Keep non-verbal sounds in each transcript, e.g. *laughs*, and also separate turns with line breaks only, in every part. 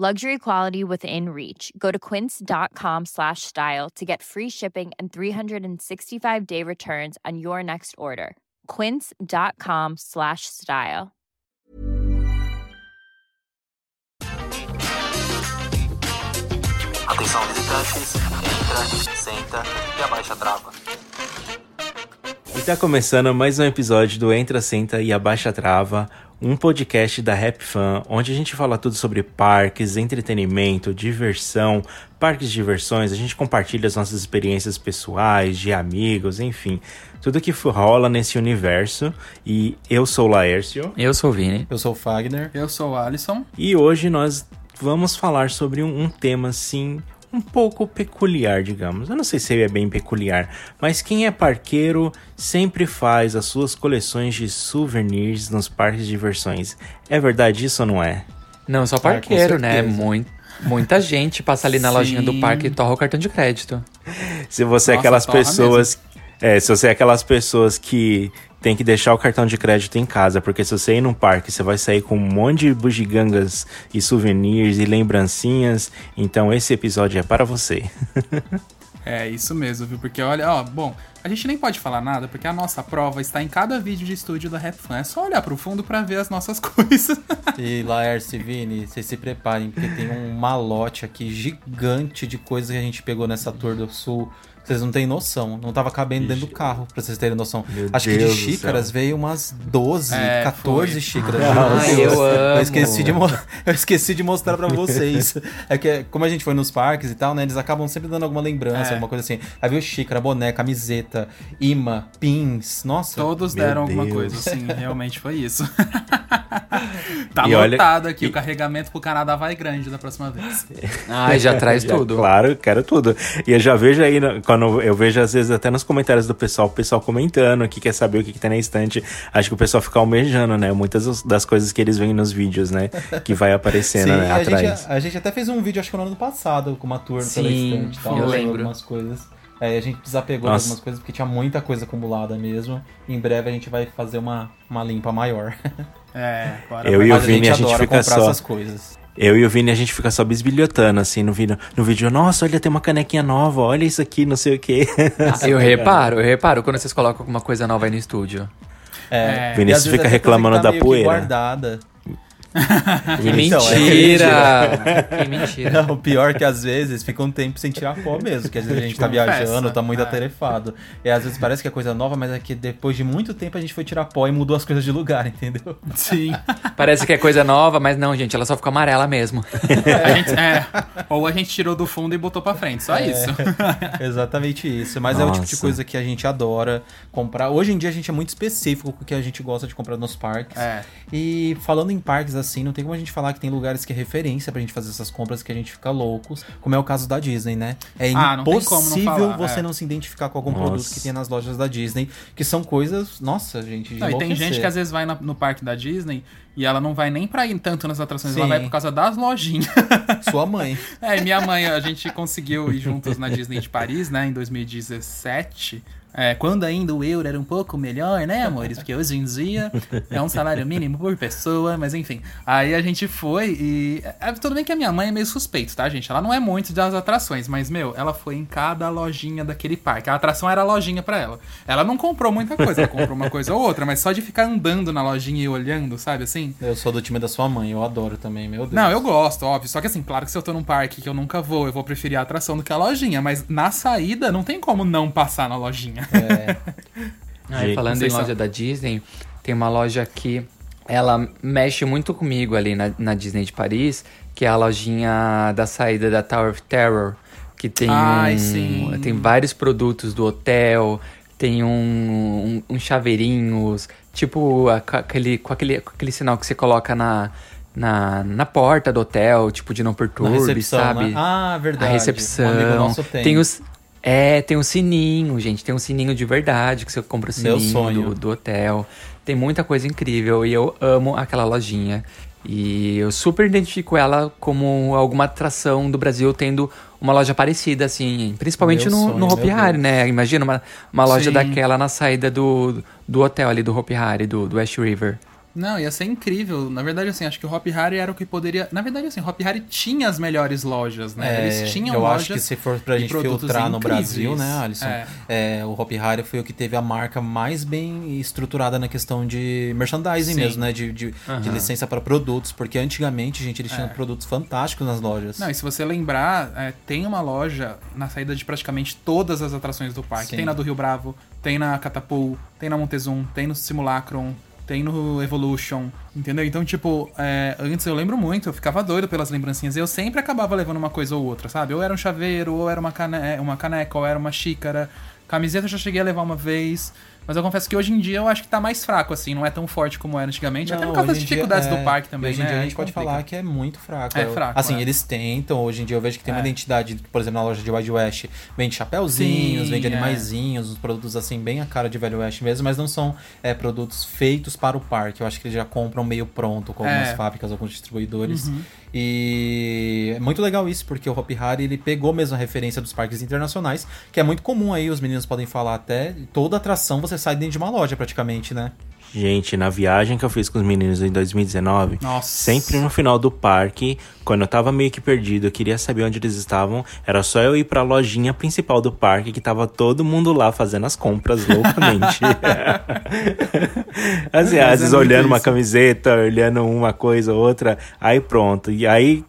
Luxury quality within reach. Go to quince.com slash style to get free shipping and 365 day returns on your next order. Quince.com slash style.
Atenção visitantes, entra, senta e abaixa a trava.
E tá começando mais um episódio do Entra, Senta e Abaixa a Trava, um podcast da Rap Fan, onde a gente fala tudo sobre parques, entretenimento, diversão, parques de diversões, a gente compartilha as nossas experiências pessoais, de amigos, enfim, tudo que rola nesse universo. E eu sou o Laércio.
Eu sou o Vini.
Eu sou o Fagner.
Eu sou o Alisson.
E hoje nós vamos falar sobre um, um tema assim um pouco peculiar, digamos. Eu não sei se é bem peculiar, mas quem é parqueiro sempre faz as suas coleções de souvenirs nos parques de diversões. É verdade isso ou não é?
Não só parqueiro, ah, né? Muito, muita gente passa ali na lojinha do parque e torra o cartão de crédito.
Se você Nossa, é aquelas pessoas. É, se você é aquelas pessoas que tem que deixar o cartão de crédito em casa, porque se você ir num parque, você vai sair com um monte de bugigangas e souvenirs e lembrancinhas. Então esse episódio é para você. *laughs*
é, isso mesmo, viu? Porque olha, ó, bom, a gente nem pode falar nada, porque a nossa prova está em cada vídeo de estúdio da RapFan. É só olhar pro fundo para ver as nossas *laughs* coisas.
e Laércio e Vini, vocês se preparem, porque tem um malote aqui gigante de coisas que a gente pegou nessa Tour do Sul vocês não têm noção. Não tava cabendo Ixi. dentro do carro, pra vocês terem noção. Meu Acho Deus que de xícaras veio umas 12, é, 14 foi. xícaras.
Ah, eu, eu,
esqueci, de *laughs* eu esqueci de mostrar pra vocês. é que, como a gente foi nos parques e tal, né? Eles acabam sempre dando alguma lembrança, é. alguma coisa assim. Aí veio xícara, boné, camiseta, imã, pins. Nossa.
Todos deram Deus. alguma coisa, sim. Realmente foi isso. *laughs* tá e lotado olha... aqui. E... O carregamento pro Canadá vai grande da próxima vez.
Ai, *laughs* já traz já, tudo.
Claro, quero tudo. E eu já vejo aí, quando eu vejo às vezes até nos comentários do pessoal, o pessoal comentando que quer saber o que, que tá na estante. Acho que o pessoal fica almejando, né? Muitas das coisas que eles veem nos vídeos, né? Que vai aparecendo *laughs* Sim, né,
a
atrás.
Gente, a gente até fez um vídeo, acho que no ano passado, com uma tour
Sim, pela estante. Tal,
eu lembro. Algumas coisas. É, a gente desapegou Nossa. de algumas coisas porque tinha muita coisa acumulada mesmo. Em breve a gente vai fazer uma, uma limpa maior. *laughs*
É,
agora Eu e o Vini a gente, a gente fica só.
essas coisas.
Eu e o Vini, a gente fica só bisbilhotando, assim, no vídeo. No vídeo, nossa, olha, tem uma canequinha nova, olha isso aqui, não sei o quê.
Ah, *laughs* eu reparo, eu reparo quando vocês colocam alguma coisa nova aí no estúdio.
É, Vinícius fica reclamando tá da poeira.
guardada. *laughs*
Que então, mentira! É que mentira.
Não, o pior é que às vezes fica um tempo sem tirar pó mesmo, que às vezes a gente tá viajando, tá muito é. atarefado. E às vezes parece que é coisa nova, mas é que depois de muito tempo a gente foi tirar pó e mudou as coisas de lugar, entendeu?
Sim.
Parece que é coisa nova, mas não, gente, ela só ficou amarela mesmo.
A gente, é, ou a gente tirou do fundo e botou pra frente, só é, isso. *laughs*
Exatamente isso. Mas Nossa. é o tipo de coisa que a gente adora comprar. Hoje em dia a gente é muito específico com o que a gente gosta de comprar nos parques.
É.
E falando em parques, assim, assim, não tem como a gente falar que tem lugares que é referência pra gente fazer essas compras que a gente fica loucos, como é o caso da Disney, né? É
Ah, não como não
impossível
falar,
você
é.
não se identificar com algum
Nossa.
produto que tem nas lojas da Disney, que são coisas, nossa, gente, de
Não, e tem gente que às vezes vai na- no parque da Disney e ela não vai nem pra ir tanto nas atrações, ela
Sim.
vai por causa das lojinhas. *laughs*
Sua mãe.
É, e minha mãe, a gente conseguiu ir juntos na Disney de Paris, né, em 2017. É, quando ainda o euro era um pouco melhor, né, amores? Porque hoje em dia é um salário mínimo por pessoa, mas enfim. Aí a gente foi e. é, tudo bem que a minha mãe é meio suspeita, tá, gente? Ela não é muito das atrações, mas, meu, ela foi em cada lojinha daquele parque. A atração era a lojinha pra ela. Ela não comprou muita coisa, ela comprou uma coisa ou outra, mas só de ficar andando na lojinha e olhando, sabe assim?
Eu sou do time da sua mãe, eu adoro também, meu Deus.
Não, eu gosto, óbvio. Só que assim, claro que se eu tô num parque que eu nunca vou, eu vou preferir a atração do que a lojinha. Mas na saída, não tem como não passar na lojinha.
É,
Aí, falando em loja
são-
da Disney, tem uma loja que ela mexe muito comigo ali na, na Disney de Paris, que é a lojinha da saída da Tower of Terror, que tem
Ai,
um-
sim.
tem vários produtos do hotel, tem um, um, uns chaveirinhos, tipo aquele, com, aquele, com aquele sinal que você coloca na, na, na porta do hotel, tipo de não perturbe,
recepção,
sabe?
né? Ah, verdade.
A recepção.
Um amigo nosso tem.
tem os. É, tem um sininho, gente. Tem um sininho de verdade que você compra o sininho do, do hotel. Tem muita coisa incrível e eu amo aquela lojinha. E eu super identifico ela como alguma atração do Brasil tendo uma loja parecida, assim. Principalmente
Meu
no,
sonho,
no Hopi Hari, né? Imagina uma, uma loja
Sim.
daquela na saída do, do hotel ali, do Hopi Hari, do, do West River.
Não, ia ser incrível. Na verdade, assim, acho que o Hop Hari era o que poderia. Na verdade, assim, o Hop Hari tinha as melhores lojas, né?
É,
Eles tinham
eu
lojas.
acho que se for pra gente filtrar no. Brasil, né, Alisson?
É.
É, o Hop Hari foi o que teve a marca mais bem estruturada na questão de merchandising
Sim.
mesmo, né? De, de, de licença para produtos, porque antigamente, gente, eles tinham produtos fantásticos nas lojas.
É. Não, e se você lembrar, é, tem uma loja na saída de praticamente todas as atrações do parque.
Sim.
Tem na do Rio Bravo, tem na Catapult, tem na Montezum, tem no Simulacron, tem no Evolution, entendeu? Então, tipo, é, antes eu lembro muito, eu ficava doido pelas lembrancinhas. Eu sempre acabava levando uma coisa ou outra, sabe? Ou era um chaveiro, ou era uma, cane uma caneca, ou era uma xícara. Camiseta eu já cheguei a levar uma vez. Mas eu confesso que hoje em dia eu acho que tá mais fraco, assim, não é tão forte como era antigamente. Até
Não,
por causa das
hoje em
dificuldades
é,
do parque também,
Hoje em
né?
dia a
Aí
gente pode
complica.
falar que é muito fraco.
É fraco,
Assim,
é.
eles tentam. Hoje em dia eu vejo que tem uma
É.
identidade, por exemplo, na loja de Wild West, vende chapéuzinhos,
Sim,
vende
é.
animaizinhos, uns produtos assim, bem a cara de Velho West mesmo, mas não são é, produtos feitos para o parque. Eu acho que eles já compram meio pronto com algumas fábricas, alguns distribuidores.
Uhum.
E é muito legal isso, porque o Hop Hari ele pegou mesmo a referência dos parques internacionais, que é muito comum aí, os meninos podem falar até. Toda atração você sai dentro de uma loja praticamente, né?
Gente, na viagem que eu fiz com os meninos em 2019,
Nossa.
sempre no final do parque, quando eu tava meio que perdido, eu queria saber onde eles estavam, era só eu ir pra lojinha principal do parque, que tava todo mundo lá fazendo as compras loucamente. *laughs* assim, às vezes
muito
olhando uma
isso.
camiseta, olhando uma coisa ou outra, aí pronto. E aí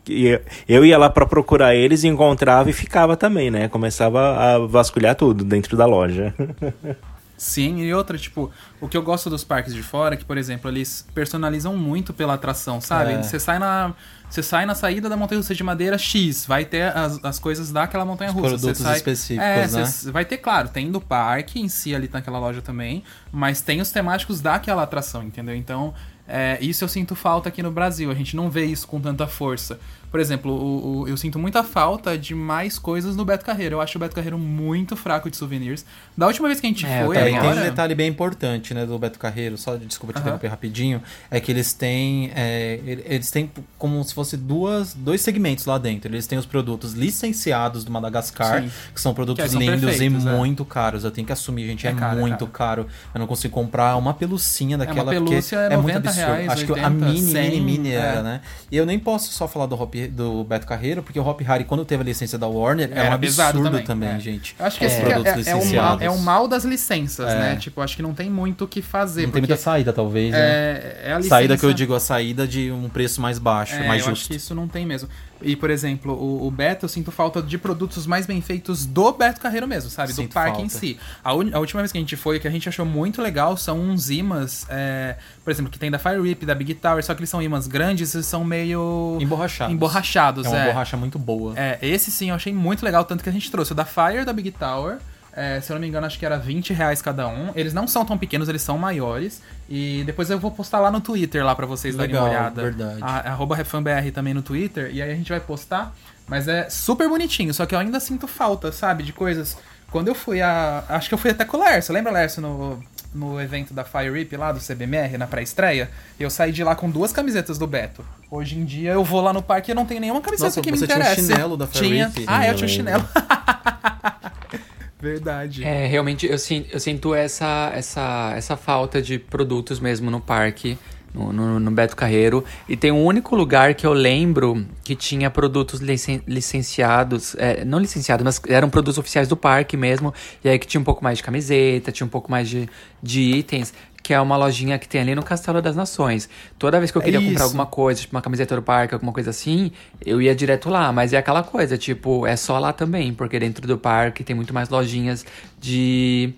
eu ia lá pra procurar eles, encontrava e ficava também, né? Começava a vasculhar tudo dentro da loja. *laughs*
Sim, e outra, tipo, o que eu gosto dos parques de fora é que, por exemplo, eles personalizam muito pela atração, sabe?
É.
Você sai na. Você sai na saída da montanha russa de madeira X, vai ter as, as coisas daquela montanha russa.
produtos
sai,
específicos,
é,
né?
vai ter, claro, tem do parque em si ali naquela loja também, mas tem os temáticos daquela atração, entendeu? Então, é, isso eu sinto falta aqui no Brasil. A gente não vê isso com tanta força. Por exemplo, o- o- eu sinto muita falta de mais coisas no Beto Carreiro. Eu acho o Beto Carreiro muito fraco de souvenirs. Da última vez que a gente
É,
foi,
também
É, e tem um
agora...
detalhe bem importante, né, do Beto Carreiro, só desculpa te
Aham.
interromper rapidinho, é que eles têm, é, ele- eles têm como se fosse duas, dois segmentos lá dentro. Eles têm os produtos licenciados do Madagascar,
Sim.
que são produtos
Que são
lindos e
perfeitos, é.
muito caros. Eu tenho que assumir, gente, é,
É caro, é
muito caro. Eu não consigo comprar uma pelucinha daquela,
pelúcia é
porque é muito
90
absurdo.
reais,
Acho que a
80,
mini, mini,
100,
mini era,
é.
né? E eu nem posso só falar do, Hop, do Beto Carreiro, porque o Hop Harry, quando teve a licença da Warner, era,
Era
um absurdo
também,
também,
é.
gente.
Eu acho que
Os
esse
produtos
é, é, o mal, é o mal das licenças,
É.
né? Tipo, acho que não tem muito o que fazer.
Não tem muita saída, talvez, né?
é, é a licença...
Saída que eu digo, a saída de um preço mais baixo,
É,
mais
eu acho
justo.
que isso não tem mesmo. E, por exemplo, o, o Beto, eu sinto falta de produtos mais bem feitos do Beto Carreiro mesmo, sabe?
Sinto
do parque em
falta.
si. A, a última vez que a gente foi, o que a gente achou muito legal são uns imãs, é, por exemplo, que tem da Fire Whip, da Big Tower, só que eles são imãs grandes e são meio...
Emborrachados.
Emborrachados,
É uma
é.
borracha muito boa.
É, esse sim eu achei muito legal, tanto que a gente trouxe o da Fire, da Big Tower, É, se eu não me engano, acho que era 20 reais cada um. Eles não são tão pequenos, eles são maiores. E depois eu vou postar lá no Twitter lá pra vocês darem
Legal,
uma olhada.
verdade.
A, arroba RefanBR também no Twitter. E aí a gente vai postar. Mas é super bonitinho, só que eu ainda sinto falta, sabe? De coisas. Quando eu fui a. Acho que eu fui até com o Lércio. Lembra, Lércio, no, no evento da Fire Rip lá do CBMR, na pré-estreia? Eu saí de lá com duas camisetas do Beto. Hoje em dia eu vou lá no parque e não tenho nenhuma camiseta
Nossa,
que me
você tinha um
interessa.
chinelo da Fire
Tinha.
Rip?
Ah, eu tinha um chinelo. *laughs* Verdade.
É, realmente eu sinto, eu sinto essa, essa, essa falta de produtos mesmo no parque, no, no, no Beto Carreiro. E tem um único lugar que eu lembro que tinha produtos licen- licenciados, é, não licenciados, mas eram produtos oficiais do parque mesmo. E aí que tinha um pouco mais de camiseta, tinha um pouco mais de, de itens. Que é uma lojinha que tem ali no Castelo das Nações. Toda vez que eu
É
queria comprar
isso.
alguma coisa, tipo uma camiseta do parque, alguma coisa assim, eu ia direto lá. Mas é aquela coisa, tipo, é só lá também, porque dentro do parque tem muito mais lojinhas de,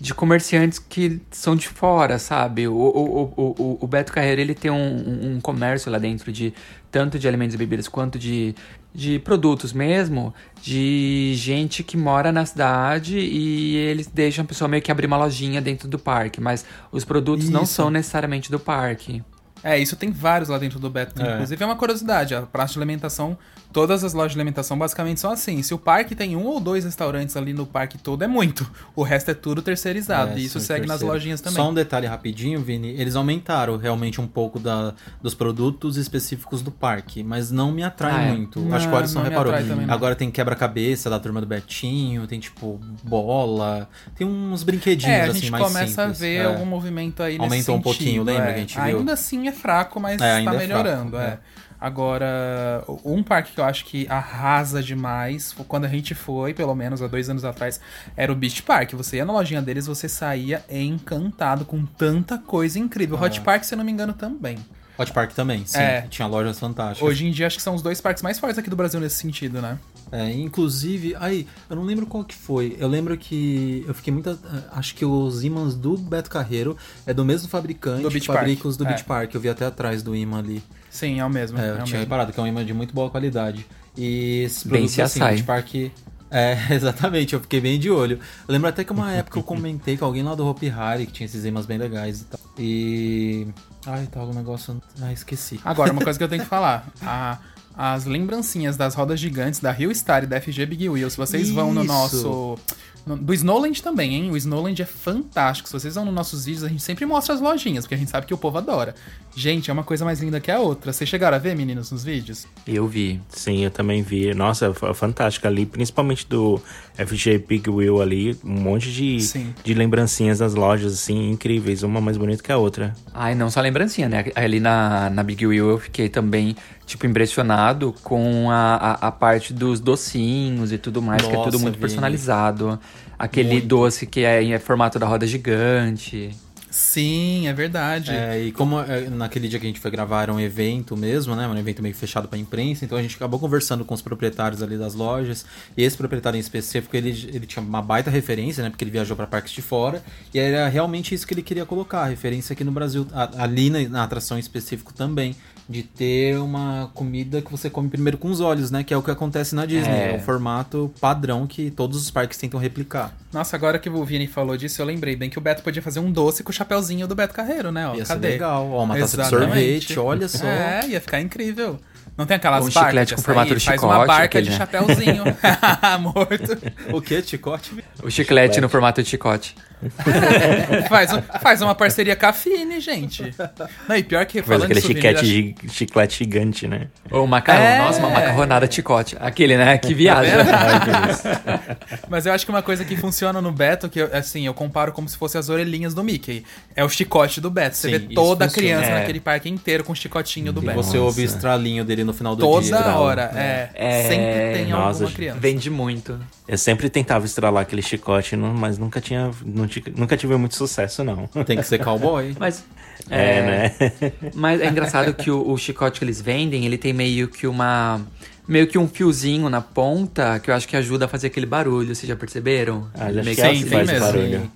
de comerciantes que são de fora, sabe? O, o, o, o, o Beto Carreiro, ele tem um, um- um comércio lá dentro de tanto de alimentos e bebidas quanto de, de produtos mesmo, de gente que mora na cidade e eles deixam a pessoa meio que abrir uma lojinha dentro do parque, mas os produtos não
Isso.
são necessariamente do parque.
É, isso tem vários lá dentro do Beto.
É.
Inclusive é uma curiosidade, a praça de alimentação, todas as lojas de alimentação basicamente são assim. Se o parque tem um ou dois restaurantes ali no parque todo, é muito. O resto é tudo terceirizado.
É,
e isso
sim,
segue nas
terceiro.
lojinhas também.
Só um detalhe rapidinho, Vini. Eles aumentaram realmente um pouco da, dos produtos específicos do parque, mas não me atrai
Ah, é.
muito.
Não,
Acho que o Alisson
não
reparou.
também, não.
Agora tem quebra-cabeça da turma do Betinho, tem tipo bola, tem uns brinquedinhos
É, a
assim
gente
mais
começa
simples.
a ver
É.
algum movimento aí nesse
Aumentou um pouquinho, lembra
é.
que a gente viu?
Ainda assim é fraco, mas
É,
tá
é
melhorando,
fraco,
é.
é.
Agora, um parque que eu acho que arrasa demais, quando a gente foi, pelo menos há dois anos atrás, era o Beach Park. Você ia na lojinha deles, você saía encantado com tanta coisa incrível.
Ah.
Hot Park, se eu não me engano, também.
Hot Park também, sim.
É.
Tinha lojas fantásticas.
Hoje em dia, acho que são os dois parques mais fortes aqui do Brasil nesse sentido, né?
É, inclusive, aí, eu não lembro qual que foi. Eu lembro que eu fiquei muito. eh, Acho que os ímãs do Beto Carreiro é do mesmo fabricante
Do
que fabrica os do
é.
Beach Park. Eu vi até atrás do imã ali.
Sim, é o mesmo.
É,
é
eu
o
tinha
mesmo.
reparado que é um imã de muito boa qualidade. E esses
Bem
produtos assim. Beach Park. É, *laughs* exatamente, eu fiquei bem de olho. Eu lembro até que uma *laughs* época eu comentei com alguém lá do Hopi Hari que tinha esses imãs bem legais e tal. E. Ai, tá algum negócio. Ah, esqueci.
Agora, uma coisa que eu tenho que *laughs* falar. A- as lembrancinhas das rodas gigantes da Rio Star e da FG Big Wheel, se vocês vão no
Isso.
nosso... no- do Snowland também, hein? O Snowland é fantástico. Se vocês vão nos nossos vídeos, a gente sempre mostra as lojinhas, porque a gente sabe que o povo adora. Gente, é uma coisa mais linda que a outra. Vocês chegaram a ver, meninos, nos vídeos?
Eu vi.
Sim, eu também vi. Nossa, foi fantástico ali, principalmente do FG Big Wheel ali, um monte de,
Sim.
de lembrancinhas das lojas, assim, incríveis, uma mais bonita que a outra.
Ai, não só lembrancinha, né? Ali na, na Big Wheel eu fiquei também, tipo, impressionado com a, a, a parte dos docinhos e tudo mais, que é tudo
Nossa,
muito
Vini.
personalizado. Aquele
Muito.
doce que é em formato da roda gigante.
Sim, é verdade.
É, e como é, naquele dia que a gente foi gravar era um evento mesmo, né? Um evento meio fechado pra imprensa, então a gente acabou conversando com os proprietários ali das lojas. E esse proprietário em específico, ele, ele tinha uma baita referência, né? Porque ele viajou pra parques de fora. E era realmente isso que ele queria colocar, a referência aqui no Brasil, a- ali na, na atração em específico também. De ter uma comida que você come primeiro com os olhos, né? Que é o que acontece na Disney.
É.
É, o formato padrão que todos os parques tentam replicar.
Nossa, agora que o Vini falou disso, eu lembrei bem que o Beto podia fazer um doce com o chapeuzinho do Beto Carreiro, né? Ó,
Ia ser
cadê?
legal. Ó, uma taça de
Exatamente.
sorvete, olha só.
É, ia ficar incrível. Não tem aquelas
Um
barcas
chiclete
de
com formato de
Faz uma
chicote,
barca
aquele,
de
né?
chapeuzinho. *laughs* *laughs* Morto.
O que? Chicote?
O chiclete no formato de chicote. *laughs*
faz, um- faz uma parceria com a Fini, gente. Não, e pior que
Faz
falando
aquele
de souvenir,
chiclete,
acho-
chiclete gigante, né?
Ou macarrão.
É.
Nossa, uma macarronada chicote. Aquele, né? Que viagem. *laughs* *laughs*
Mas eu acho que uma coisa que funciona no Beto, que eu- assim, eu comparo como se fosse as orelhinhas do Mickey. É o chicote do Beto. Você
Sim,
vê toda a criança
É.
naquele parque inteiro com o chicotinho do Beto.
Você ouve o estralinho dele no final do
Toda
dia.
hora, é.
É,
Sempre tem
nossa,
alguma criança.
Vende muito.
Eu sempre tentava estralar aquele chicote, mas nunca tinha, nunca tive muito sucesso, não.
Tem que ser cowboy. *laughs*
Mas.
É, né? *laughs*
Mas é engraçado que o, o chicote que eles vendem, ele tem meio que uma. Meio que um fiozinho na ponta que eu acho que ajuda a fazer aquele barulho, vocês já perceberam?
Ah, já
meio
sei
Sim,
que
tem
faz
mesmo.
barulho.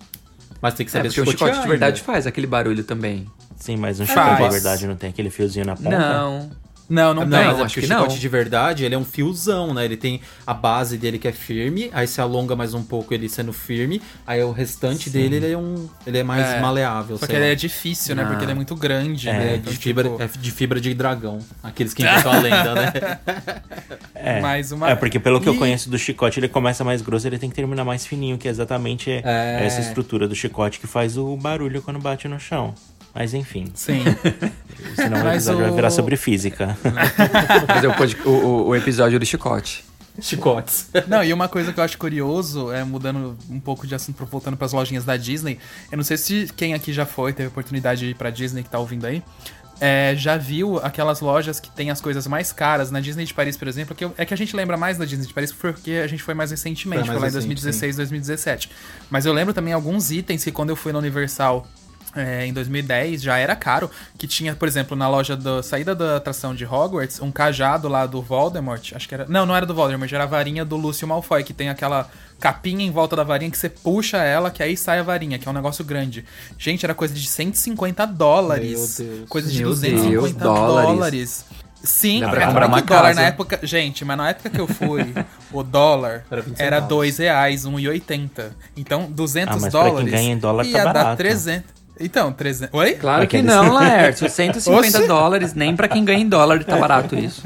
Mas tem que
É,
saber
porque o chicote de verdade faz aquele barulho também.
Sim, mas um
Faz.
chicote de verdade não tem aquele fiozinho na ponta.
Não.
Não, não,
Não,
tem.
mas é
acho
porque
que
o
não.
chicote de verdade, ele é um fiozão, né? Ele tem a base dele que é firme, aí se alonga mais um pouco ele sendo firme, aí o restante dele ele é um, ele é mais
É.
maleável,
Só
sei
que ele é difícil, né?
Ah.
Porque ele é muito grande,
É,
né?
de
Então,
fibra,
tipo,
é de fibra de dragão. Aqueles que inventam a lenda, né? *laughs*
É.
Mais uma-
É, porque pelo que eu
E-
conheço do chicote, ele começa mais grosso, ele tem que terminar mais fininho, que é exatamente
É.
essa estrutura do chicote que faz o barulho quando bate no chão. Mas enfim,
Sim. *laughs*
senão o episódio vai
o-
virar sobre física. *laughs*
Fazer o, pod- o, o- o episódio do chicote.
Chicotes.
Não, e uma coisa que eu acho curioso, é mudando um pouco de assunto, voltando pras lojinhas da Disney. Eu não sei se quem aqui já foi, teve oportunidade de ir pra Disney que tá ouvindo aí. é, já viu aquelas lojas que tem as coisas mais caras. Na Disney de Paris, por exemplo, que eu- é que a gente lembra mais da Disney de Paris porque a gente foi mais recentemente,
Foi
foi,
mais
lá em
recente,
2016, 2017. Mas eu lembro também alguns itens que quando eu fui na Universal é, em 2010 já era caro, que tinha, por exemplo, na loja da saída da atração de Hogwarts, um cajado lá do Voldemort, acho que era, não, não era do Voldemort, era a varinha do Lúcio Malfoy, que tem aquela capinha em volta da varinha que você puxa ela, que aí sai a varinha, que é um negócio grande. Gente, era coisa de 150 dólares.
Meu Deus.
Coisa de
Meu
250
Deus, dólares.
dólares. Sim,
Dá
é
pra comprar uma
dólar
casa.
na época. Gente, mas na época que eu fui, o dólar
Era 20
era
centavos.
2 reais, 1,80. Então, 200
Ah, mas pra quem
dólares.
ganha em dólar tá
ia dar
barato.
300. Então, 300. Oi?
Claro que
Aqueles-
não, Laércio. 150
Oxe.
dólares, nem pra quem ganha em dólar tá barato isso.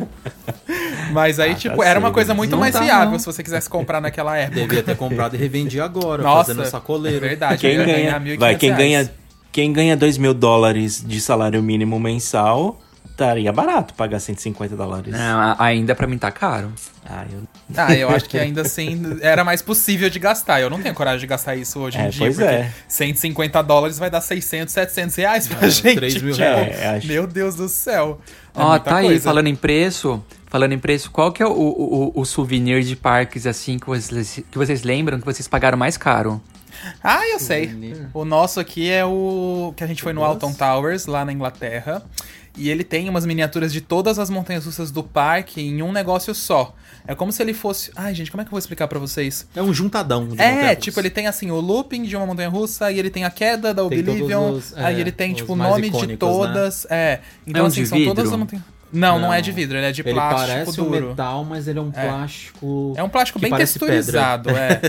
*laughs*
Mas aí,
Ah,
tipo,
tá
era uma coisa muito
Não
mais
tá,
viável
não.
se você quisesse comprar naquela *laughs* época.
Devia ter comprado e revendia agora,
Nossa,
fazendo sacoleiro.
é verdade.
Quem ganha,
ganhar 1.500
vai, quem
reais.
ganha, quem ganha 2 mil dólares de salário mínimo mensal, estaria barato pagar 150 dólares.
Não, ainda pra mim tá caro.
Ah, eu...
Ah, eu acho que ainda assim era mais possível de gastar. Eu não tenho coragem de gastar isso hoje em
É,
dia.
pois
porque
é.
150 dólares vai dar 600, 700 reais pra gente.
3 mil
tipo,
reais. É, acho-
Meu Deus do céu. É
Ó,
muita
tá aí,
coisa.
falando em preço. Falando em preço, qual que é o, o, o souvenir de parques, assim, que vocês, que vocês lembram que vocês pagaram mais caro?
Ah, eu sei. O nosso aqui é o que a gente foi no Alton Towers, lá na Inglaterra. E ele tem umas miniaturas de todas as montanhas russas do parque em um negócio só. É como se ele fosse. Ai, gente, como é que eu vou explicar pra vocês?
É um juntadão de
É, tipo, ele tem assim o looping de uma montanha russa, aí ele tem a queda da Oblivion,
os, é,
aí ele tem, tipo, o nome de
icônicos,
todas. É. Então,
um
assim,
de
são todas
vidro?
as montanhas. Não, não,
Não.
é de vidro, ele é de
Ele
plástico
parece um
duro.
metal, mas ele é um plástico.
É um plástico
que
bem texturizado, é.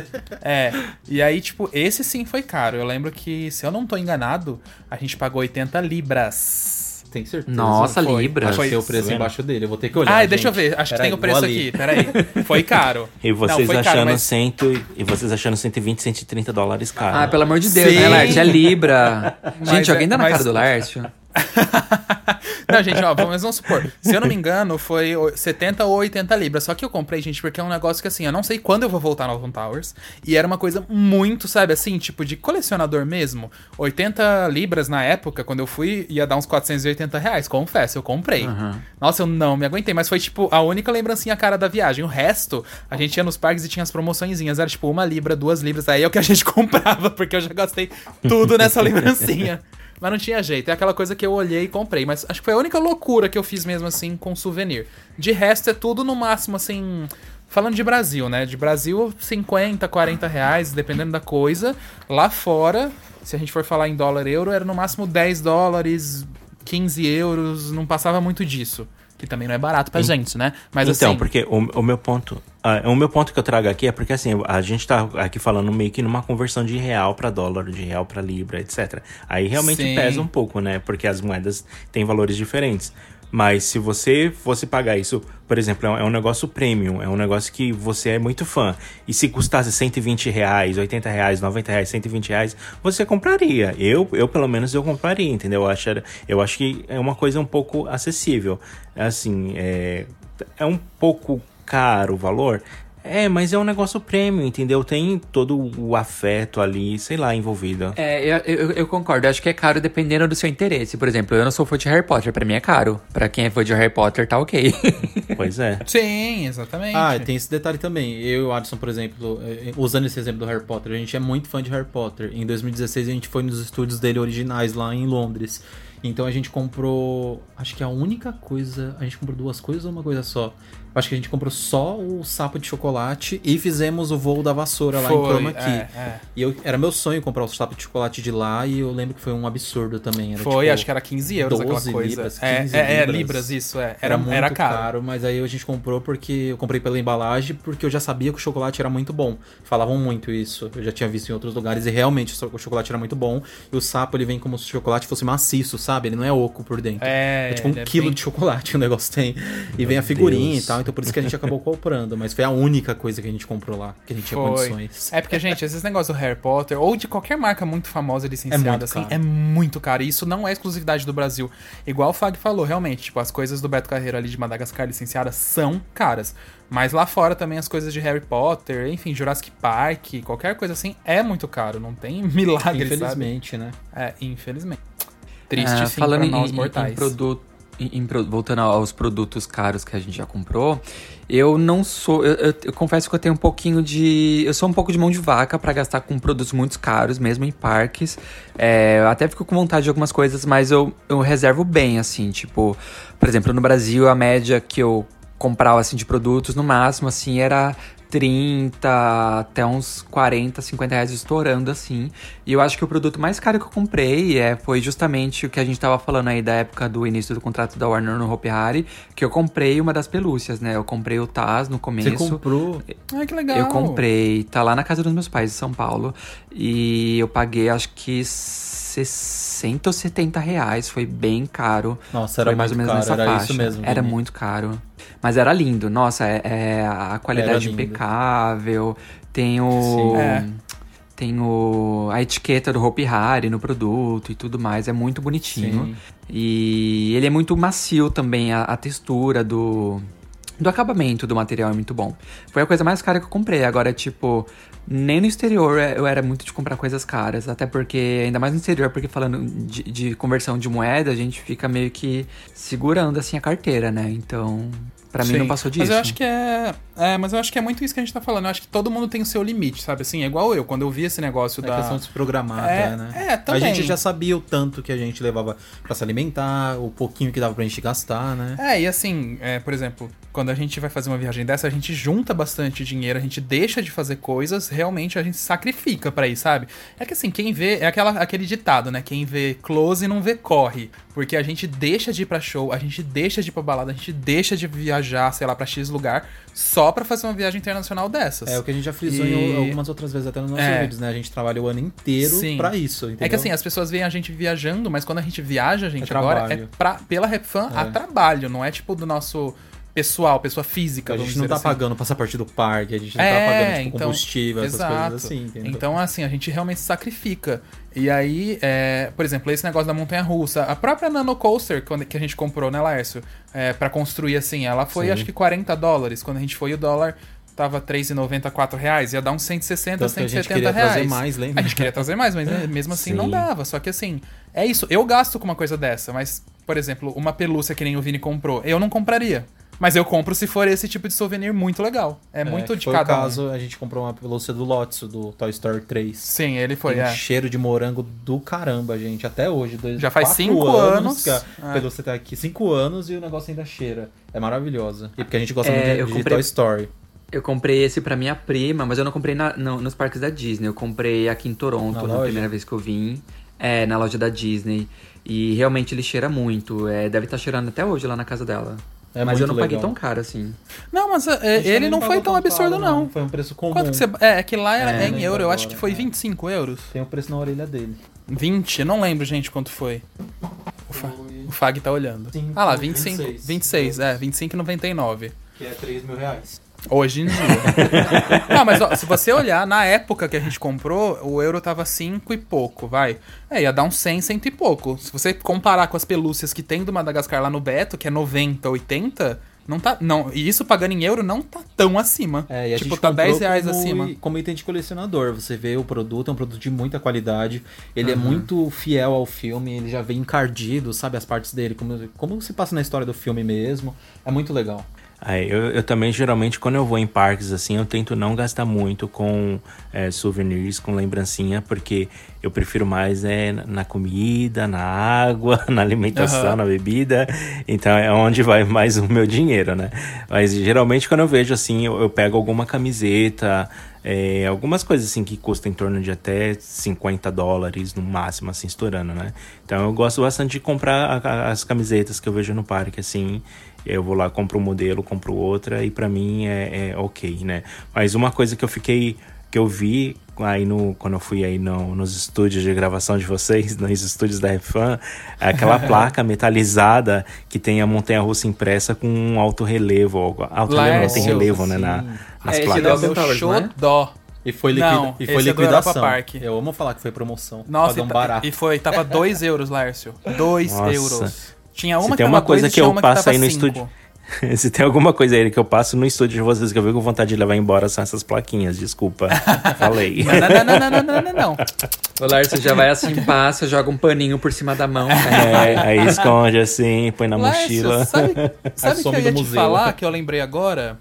*laughs* É. E aí, tipo, esse sim foi caro. Eu lembro que, se eu não tô enganado, a gente pagou 80 libras.
Tem certeza?
Nossa,
Foi.
Libras.
Acho que tem o preço embaixo dele. Eu vou ter que olhar.
Ah, deixa eu ver. Acho que
Peraí,
tem o preço
ali.
aqui. Peraí. Foi caro. *laughs*
E vocês
não, foi
achando
caro, mas...
cento, e vocês achando 120, 130 dólares caro.
Ah, pelo amor de Deus,
Sim.
né, Laércio? É Libra. *laughs*
Mas
Gente,
é-
alguém dá na
mas-
cara do Laércio? *laughs*
Não, gente, ó, vamos, vamos supor. Se eu não me engano, foi o- 70 ou 80 libras. Só que eu comprei, gente, porque é um negócio que, assim, eu não sei quando eu vou voltar no Alton Towers. E era uma coisa muito, sabe, assim, tipo, de colecionador mesmo. 80 libras na época, quando eu fui, ia dar uns 480 reais. Confesso, eu comprei. Nossa, eu não me aguentei. Mas foi, tipo, a única lembrancinha cara da viagem. O resto, a gente ia nos parques e tinha as promoçõezinhas. Era, tipo, uma libra, duas libras. Aí é o que a gente *laughs* comprava, porque eu já gastei tudo nessa lembrancinha. Mas não tinha jeito. É aquela coisa que eu olhei e comprei. Mas acho que foi a única loucura que eu fiz mesmo assim com souvenir. De resto, é tudo no máximo assim. Falando de Brasil, né? De Brasil, 50, 40 reais, dependendo da coisa. Lá fora, se a gente for falar em dólar euro, era no máximo 10 dólares, 15 euros. Não passava muito disso. Que também não é barato pra gente, né? Mas
então,
assim.
porque o, o meu ponto. Ah, o meu ponto que eu trago aqui é porque assim, a gente tá aqui falando meio que numa conversão de real pra dólar, de real pra libra, etc. Aí realmente
Sim.
pesa um pouco, né? Porque as moedas têm valores diferentes. Mas se você fosse pagar isso, por exemplo, é um, é um negócio premium, é um negócio que você é muito fã. E se custasse 120 reais, 80 reais, 90 reais, 120 reais, você compraria. Eu, eu pelo menos, eu compraria, entendeu? Eu acho, eu acho que é uma coisa um pouco acessível. Assim, é, é um pouco caro o valor. É, mas é um negócio premium, entendeu? Tem todo o afeto ali, sei lá, envolvido.
É, eu, eu, eu concordo. Eu acho que é caro dependendo do seu interesse. Por exemplo, eu não sou fã de Harry Potter. Pra mim é caro. Pra quem é fã de Harry Potter, tá ok. *laughs*
Pois é.
Sim, exatamente.
Ah, tem esse detalhe também. Eu e o Adson, por exemplo, eh, usando esse exemplo do Harry Potter, a gente é muito fã de Harry Potter. Em 2016 a gente foi nos estúdios dele originais lá em Londres. Então a gente comprou, acho que a única coisa, a gente comprou duas coisas ou uma coisa só? Acho que a gente comprou só o sapo de chocolate e fizemos o voo da vassoura lá em
Foi,
Chroma Key.
é, é.
E eu, era meu sonho comprar o sapo de chocolate de lá e eu lembro que foi um absurdo também. Era,
Foi,
tipo,
acho que era 15 euros aquela
12
coisa.
libras,
é,
15
é, é,
libras.
libras, isso, é. Era,
Era, muito
era
caro.
caro.
mas aí a gente comprou porque eu comprei pela embalagem, porque eu já sabia que o chocolate era muito bom. Falavam muito isso. Eu já tinha visto em outros lugares e realmente o chocolate era muito bom. E o sapo ele vem como se o chocolate fosse maciço, sabe? Ele não é oco por dentro.
É,
É tipo um
é
quilo
bem-
de chocolate *laughs* o negócio tem. E vem a figurinha
Deus.
e tal. Então por isso que a gente acabou *laughs* comprando. Mas foi a única coisa que a gente comprou lá. Que a gente tinha
Foi.
condições.
É porque, gente, esses negócios do Harry Potter, ou de qualquer marca muito famosa licenciada,
É muito
assim,
caro.
é muito caro. E isso não é exclusividade do Brasil. Igual o Fag falou, realmente, tipo, as coisas do Beto Carreiro ali de Madagascar licenciadas são caras. Mas lá fora também as coisas de Harry Potter, enfim, Jurassic Park, qualquer coisa assim, é muito caro. Não tem *laughs* milagre,
Infelizmente, né?
sabe? É, infelizmente. Triste,
Ah,
sim,
falando
pra
em,
nós
em-
mortais.
em produto, em- voltando aos produtos caros que a gente já comprou, eu não sou, eu, eu- eu confesso que eu tenho um pouquinho de, eu sou um pouco de mão de vaca pra gastar com produtos muito caros, mesmo em parques. É, eu até fico com vontade de algumas coisas, mas eu, eu reservo bem, assim, tipo, por exemplo, no Brasil a média que eu comprava assim de produtos no máximo assim era 30 até uns 40, 50 reais estourando assim. E eu acho que o produto mais caro que eu comprei é, foi justamente o que a gente tava falando aí da época do início do contrato da Warner no Hopi Hari, que eu comprei uma das pelúcias, né? Eu comprei o Taz no começo.
Você comprou.
Ai, que legal.
Eu comprei, tá lá na casa dos meus pais em São Paulo. E eu paguei acho que 60 ou 70 reais. Foi bem caro.
Nossa, era
Foi mais ou
muito
menos
caro,
nessa
era
faixa.
isso mesmo,
Era muito caro. Mas era lindo. Nossa, é, é a qualidade impecável. Tem o.
Sim.
É.
Tem o, a etiqueta do Hopi Hari no produto e tudo mais. É muito bonitinho.
Sim.
E ele é muito macio também, a, a textura do, do acabamento do material é muito bom. Foi a coisa mais cara que eu comprei. Agora, tipo, nem no exterior eu era muito de comprar coisas caras. Até porque, ainda mais no exterior, porque falando de, de conversão de moeda, a gente fica meio que segurando assim a carteira, né? Então, pra mim
Sim.
não passou disso.
Mas eu acho que é, é. Mas eu acho que é muito isso que a gente tá falando. Eu acho que todo mundo tem o seu limite, sabe? Assim, é igual eu. Quando eu vi esse negócio
É
da.
questão de se programar,
É,
né?
é, também.
A gente já sabia o tanto que a gente levava pra se alimentar, o pouquinho que dava pra gente gastar, né?
É, e assim, é, por exemplo, quando a gente vai fazer uma viagem dessa, a gente junta bastante dinheiro, a gente deixa de fazer coisas, realmente a gente sacrifica pra ir, sabe? É que assim, quem vê, é aquela, aquele ditado, né? Quem vê close não vê corre. Porque a gente deixa de ir pra show, a gente deixa de ir pra balada, a gente deixa de viajar, sei lá, pra X lugar, só pra fazer uma viagem internacional dessas.
É o que a gente já frisou
E-
em algumas outras vezes até nos nossos
É.
vídeos, né? A gente trabalha o ano inteiro
Sim.
pra isso, entendeu?
É que assim, as pessoas veem a gente viajando, mas quando a gente viaja, gente,
É
agora é
trabalho.
pra, pela Repfan a
É.
trabalho, não é tipo do nosso pessoal, pessoa física,
a gente não tá
assim.
pagando passaporte do parque, a gente não
É,
tá pagando tipo,
então,
combustível, essas
exato.
coisas assim, entendeu?
Então, assim, a gente realmente sacrifica. E aí, é, por exemplo, esse negócio da montanha russa, a própria Nano Coaster que a gente comprou, né, Laércio? É, pra construir assim, ela foi
Sim.
acho que 40 dólares. Quando a gente foi, o dólar tava 3,90, 4 reais. Ia dar uns 160,
Tanto que a gente
170
queria
reais.
trazer mais, lembra?
A gente queria trazer mais, mas né, *laughs* mesmo assim não
Sim.
dava. Só que assim, é isso. Eu gasto com uma coisa dessa, mas, por exemplo, uma pelúcia que nem o Vini comprou, eu não compraria. Mas eu compro se for esse tipo de souvenir muito legal. É, muito
que
de
foi
cada
o
um.
caso, a gente comprou uma pelúcia do Lotso, do Toy Story 3.
Sim, ele foi.
Tem um
é.
cheiro de morango do caramba, gente. Até hoje. Dois,
Já faz cinco anos.
que a
É.
pelúcia tá aqui. Cinco anos e o negócio ainda cheira. É maravilhosa. E porque a gente gosta
É,
muito
eu
de, de
comprei-
Toy Story.
Eu comprei esse pra minha prima, mas eu não comprei na- no- nos parques da Disney. Eu comprei aqui em Toronto,
Na
na, primeira vez que eu vim. É, na loja da Disney. E realmente ele cheira muito. É, deve estar cheirando até hoje lá na casa dela.
É
mas eu não paguei
legal.
tão caro assim.
Não, mas é, ele não foi tão absurdo,
caro,
não.
Foi um preço comum.
Quanto que você. É, é que lá era
É,
em
lembro
euro, eu acho que foi
é.
25 euros.
Tem o preço na orelha dele.
20, eu não lembro, gente, quanto foi. O, Fa-
Foi
o Fag tá olhando.
Cinco,
ah lá, 25. 26,
26,
é, 25,99.
Que é 3 mil reais.
Hoje em dia. *laughs* não, mas ó, se você olhar, na época que a gente comprou, o euro tava 5 e pouco, vai. É, ia dar uns 100, 100 e pouco. Se você comparar com as pelúcias que tem do Madagascar lá no Beto, que é 90, 80, não tá. Não, e isso pagando em euro não tá tão acima.
É, e a
tipo,
gente
tá
comprou
10 reais
como,
acima.
Como item de colecionador. Você vê o produto, é um produto de muita qualidade. Ele é muito fiel ao filme, ele já vem encardido, sabe? As partes dele, como, como se passa na história do filme mesmo. É muito legal.
Aí, eu, eu também, geralmente, quando eu vou em parques, assim, eu tento não gastar muito com é, souvenirs, com lembrancinha, porque eu prefiro mais é, na comida, na água, *laughs* na alimentação,
Aham.
na bebida. Então é onde vai mais o meu dinheiro, né? Mas geralmente quando eu vejo assim, eu, eu pego alguma camiseta, é, algumas coisas assim que custam em torno de até 50 dólares no máximo, assim, estourando, né? Então eu gosto bastante de comprar a- a- as camisetas que eu vejo no parque, assim. Eu vou lá, compro um modelo, compro outra e pra mim é, é ok, né? Mas uma coisa que eu fiquei que eu vi aí no quando eu fui aí no- nos estúdios de gravação de vocês, *laughs* nos estúdios da Refan, é aquela *laughs* placa metalizada que tem a montanha russa impressa com um alto relevo, algo- alto relevo, não, tem relevo, né, na,
sim.
nas
É, esse
placas.
da
Meu
Towers, não é?
xodó.
E foi, liquida
Não,
e foi
esse é
liquidação. Eu amo falar que foi promoção.
Nossa,
Pagam
e,
barato.
e foi, tava 2 euros, Lárcio. *laughs* 2
Nossa.
euros. Tinha
Se
uma
tem
que
uma coisa
dois,
que
tinha
eu passo aí no
cinco.
estúdio. *laughs* Se tem alguma coisa aí que eu passo no estúdio de vocês que eu fico com vontade de levar embora são essas plaquinhas, desculpa. *laughs* Falei.
Não, não, não, não, não, não, não.
O Lárcio já vai assim, passa, joga um paninho por cima da mão. *laughs*
É, aí esconde assim, põe na mochila.
Lárcio, sabe, sabe o que eu ia te
museu.
falar, que eu lembrei agora?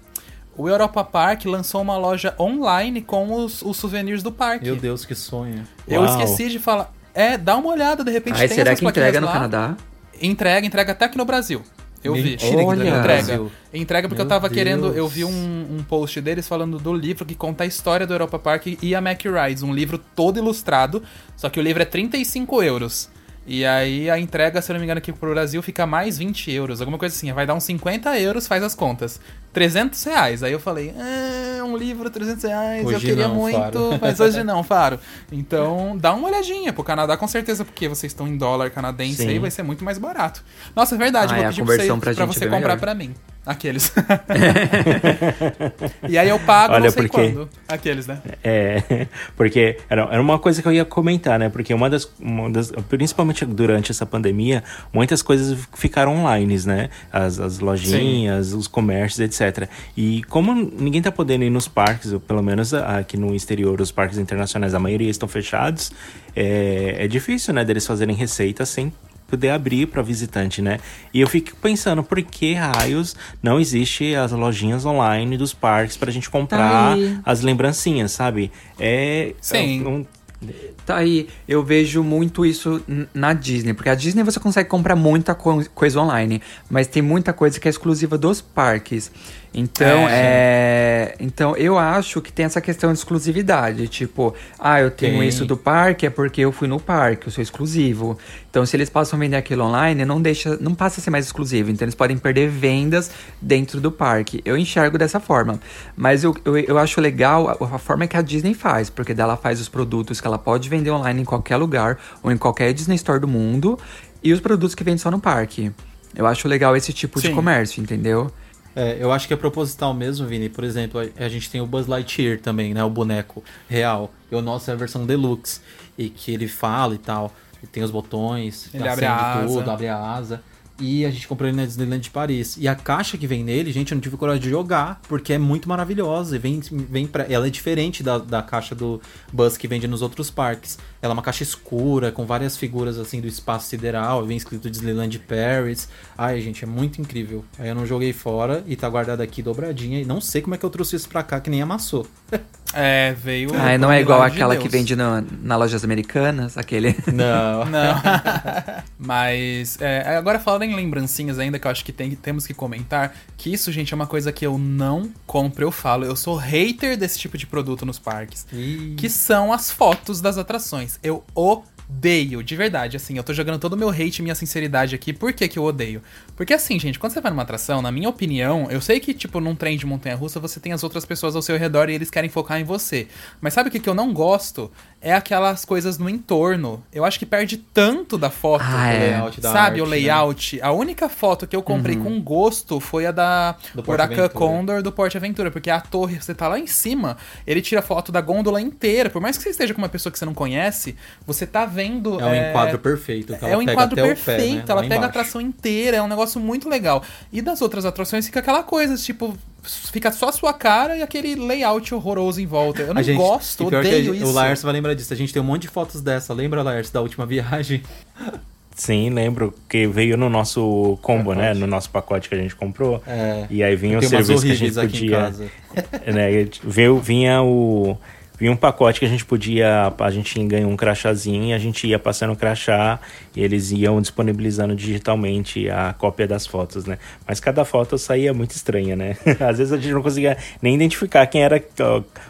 O Europa Park lançou uma loja online com os, os souvenirs do parque.
Meu Deus, que sonho.
Eu
Uau.
esqueci de falar. É, dá uma olhada, de repente
Aí
tem
será
essas
que entrega
plaquinhas
no
lá.
Canadá?
Entrega, entrega até aqui no Brasil. Eu vi.
Mentira que
Olha.
entrega no
Entrega.
Brasil.
Entrega porque
Meu
eu tava
Deus.
querendo. Eu vi um, um post deles falando do livro que conta a história do Europa Park e a Mac Rides. Um livro todo ilustrado, só que o livro é 35 euros. E aí a entrega, se eu não me engano, aqui pro Brasil fica mais 20 euros, alguma coisa assim. Vai dar uns 50 euros, faz as contas. 300 reais. Aí eu falei, ah, um livro 300 reais, eu
Hoje
queria
não,
muito,
Faro.
mas hoje não, Faro. Então dá uma olhadinha pro Canadá, com certeza, porque vocês estão em dólar canadense
Sim.
aí, vai ser muito mais barato. Nossa, é verdade,
Ah,
vou
é,
pedir pra você,
pra
pra você
é
comprar pra mim. Aqueles. *laughs* e aí eu pago
Olha,
não sei
porque-
quando. Aqueles, né?
É, *laughs* porque era, era uma coisa que eu ia comentar, né? Porque uma das, uma das- Principalmente durante essa pandemia, muitas coisas ficaram online, né? As, as lojinhas, os comércios, etc. E como ninguém tá podendo ir nos parques, ou pelo menos aqui no exterior, os parques internacionais, a maioria estão fechados, é, é difícil, né? Deles fazerem receitas sem poder abrir para visitante, né? E eu fico pensando, por que raios não existe as lojinhas online dos parques pra gente comprar
aí.
as lembrancinhas, sabe? É.
Sim.
é um-
Tá aí, eu vejo muito isso na Disney, porque a Disney você consegue comprar muita co- coisa online, mas tem muita coisa que é exclusiva dos parques. Então, é, então eu acho que tem essa questão de exclusividade, tipo, ah, eu tenho
Tem.
isso do parque é porque eu fui no parque, eu sou exclusivo. Então, se eles passam a vender aquilo online, não deixa, não passa a ser mais exclusivo, então eles podem perder vendas dentro do parque. Eu enxergo dessa forma, mas eu, eu, eu acho legal a, a forma que a Disney faz, porque dela faz os produtos que ela pode vender online em qualquer lugar ou em qualquer Disney Store do mundo e os produtos que vende só no parque. Eu acho legal esse tipo de
Sim.
comércio, entendeu?
É, eu acho que é proposital mesmo, Vini. Por exemplo, a, a gente tem o Buzz Lightyear também, né? O boneco real. E o nosso é a versão deluxe. E que ele fala e tal. E tem os botões,
Ele abre a
acende tudo,
asa.
abre a asa. E a gente comprou ele na Disneyland de Paris. E a caixa que vem nele, gente, eu não tive coragem de jogar, porque é muito maravilhosa. E vem, vem pra, ela é diferente da, da caixa do Buzz que vende nos outros parques. Ela é uma caixa escura, com várias figuras assim do espaço sideral. Vem escrito Disneyland Paris. Ai, gente, é muito incrível. Aí eu não joguei fora e tá guardado aqui dobradinha. E não sei como é que eu trouxe isso pra cá, que nem amassou. *laughs*
É, veio.
Ah, não é igual
milagre de
aquela que vende na, na lojas americanas, aquele. *laughs*
Não.
Não. *laughs* Mas, é, agora falando em lembrancinhas ainda, que eu acho que tem- temos que comentar, que isso, gente, é uma coisa que eu não compro, eu falo. Eu sou hater desse tipo de produto nos parques.
Ih.
Que são as fotos das atrações. Eu odeio, de verdade. Assim, eu tô jogando todo o meu hate e minha sinceridade aqui. Por que que eu odeio? Porque assim, gente, quando você vai numa atração, na minha opinião, eu sei que, tipo, num trem de montanha-russa você tem as outras pessoas ao seu redor e eles querem focar em você. Mas sabe o que, que eu não gosto? É aquelas coisas no entorno. Eu acho que perde tanto da foto.
Ah,
O
é.
layout da
Sabe, o
arte, né?
layout. A única foto que eu comprei
Uhum.
com gosto foi a da Huracan. Condor do Porte Aventura. Porque a torre, você tá lá em cima, ele tira foto da gôndola inteira. Por mais que você esteja com uma pessoa que você não conhece, você tá vendo.
É um enquadro perfeito. que
É um
pega
enquadro
até o pé,
perfeito,
né?
ela pega a atração inteira, é um negócio muito legal. E das outras atrações fica aquela coisa, tipo, fica só a sua cara e aquele layout horroroso em volta. Eu não
gente,
gosto, odeio
gente-
isso.
O Laércio vai lembrar disso. A gente tem um monte de fotos dessa. Lembra, Laércio, da última viagem? *laughs*
Sim, lembro que veio no nosso combo, né? No nosso pacote que a gente comprou.
É.
E aí vinha o
Tem umas
serviço que a gente
horríveis aqui em
podia.
casa. *laughs*
né, veio, vinha o. Vinha um pacote que a gente podia. A gente ganhou um crachazinho e a gente ia passando o crachá e eles iam disponibilizando digitalmente a cópia das fotos, né? Mas cada foto saía muito estranha, né? *laughs* Às vezes a gente não conseguia nem identificar quem era.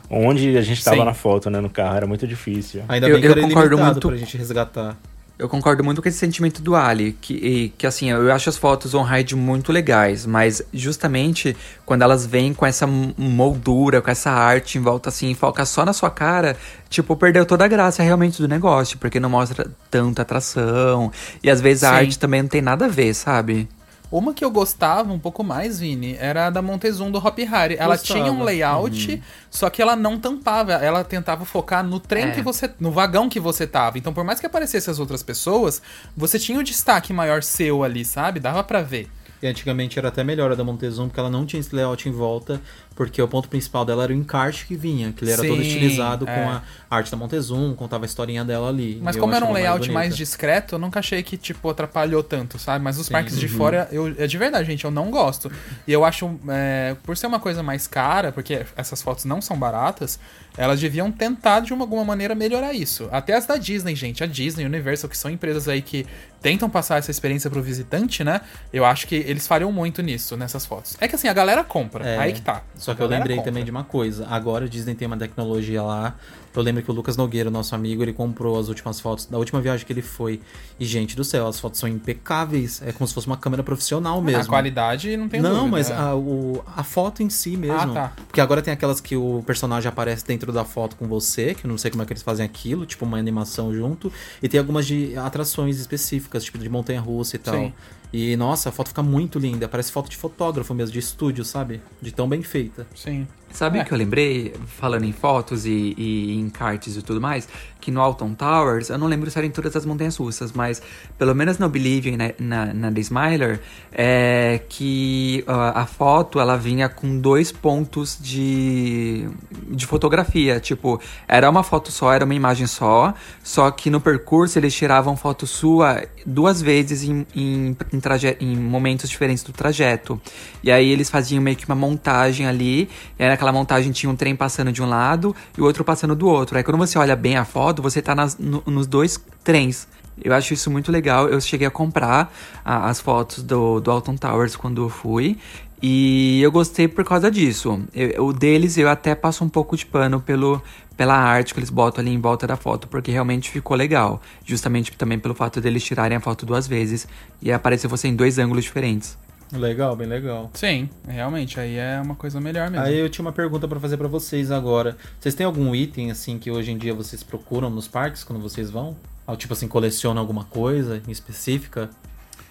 onde a gente estava na foto, né? No carro. Era muito difícil.
Ainda
Eu-
bem que
eu
era
concordo muito-
pra gente resgatar.
Eu concordo muito com esse sentimento do Ali, que, e- que assim, eu acho as fotos on-ride muito legais, mas justamente quando elas vêm com essa moldura, com essa arte em volta assim, foca só na sua cara, tipo, perdeu toda a graça realmente do negócio, porque não mostra tanta atração, e às vezes a
Sim.
arte também não tem nada a ver, sabe?
Uma que eu gostava um pouco mais, Vini, era a da Montezum do Hop Harry. Ela
Gostava.
tinha um layout, só que ela não tampava. Ela tentava focar no trem
É.
que você. no vagão que você tava. Então, por mais que aparecesse as outras pessoas, você tinha o destaque maior seu ali, sabe? Dava pra ver.
E antigamente era até melhor a da Montezum, porque ela não tinha esse layout em volta, porque o ponto principal dela era o encarte que vinha, que ele era todo
Sim,
estilizado
é.
com a arte da Montezum, contava a historinha dela ali.
Mas como era um layout mais,
bonita.
discreto, eu nunca achei que, tipo, atrapalhou tanto, sabe? Mas os
Sim.
parques de
Uhum.
fora, eu, é de verdade, gente, eu não gosto. E eu acho, é, por ser uma coisa mais cara, porque essas fotos não são baratas, elas deviam tentar, de uma, alguma maneira, melhorar isso. Até as da Disney, gente. A Disney, Universal, que são empresas aí que tentam passar essa experiência pro visitante, né? Eu acho que eles falham muito nisso, nessas fotos. É que assim, a galera compra.
É,
aí que tá.
Só que eu lembrei
compra.
também de uma coisa. Agora a Disney tem uma tecnologia lá. Eu lembro que o Lucas Nogueira, nosso amigo, ele comprou as últimas fotos da última viagem que ele foi. E, gente do céu, as fotos são impecáveis. É como se fosse uma câmera profissional mesmo.
A qualidade não tem
Não,
dúvida.
mas
né?
a, o- a foto em si mesmo.
Ah, tá.
Porque agora tem aquelas que o personagem aparece dentro da foto com você, que eu não sei como é que eles fazem aquilo, tipo uma animação junto. E tem algumas de atrações específicas, tipo de montanha-russa e tal.
Sim.
E nossa, a foto fica muito linda. Parece foto de fotógrafo mesmo, de estúdio, sabe? De tão bem feita.
Sim.
Sabe
É.
o que eu lembrei, falando em fotos e, e em cartes e tudo mais? Que no Alton Towers, eu não lembro se era em todas as montanhas russas, mas pelo menos no Believe na, na, na The Smiler, é que ah, a foto ela vinha com dois pontos de, de fotografia. Tipo, era uma foto só, era uma imagem só, só que no percurso eles tiravam foto sua duas vezes em, em, em, em momentos diferentes do trajeto. E aí eles faziam meio que uma montagem ali, e aí naquela montagem tinha um trem passando de um lado e o outro passando do outro. Aí quando você olha bem a foto, você tá nas- no- nos dois trens. Eu acho isso muito legal. Eu cheguei a comprar a- as fotos do, do Alton Towers quando eu fui. E eu gostei por causa disso. Eu- o deles eu até passo um pouco de pano pelo, pela arte que eles botam ali em volta da foto, porque realmente ficou legal. Justamente também pelo fato deles tirarem a foto duas vezes e aparecer você em dois ângulos diferentes.
Legal, bem legal.
Sim, realmente, aí é uma coisa melhor mesmo.
Aí eu tinha uma pergunta pra fazer pra vocês agora. Vocês têm algum item assim que hoje em dia vocês procuram nos parques quando vocês vão? Ah, Tipo assim, colecionam alguma coisa em específica?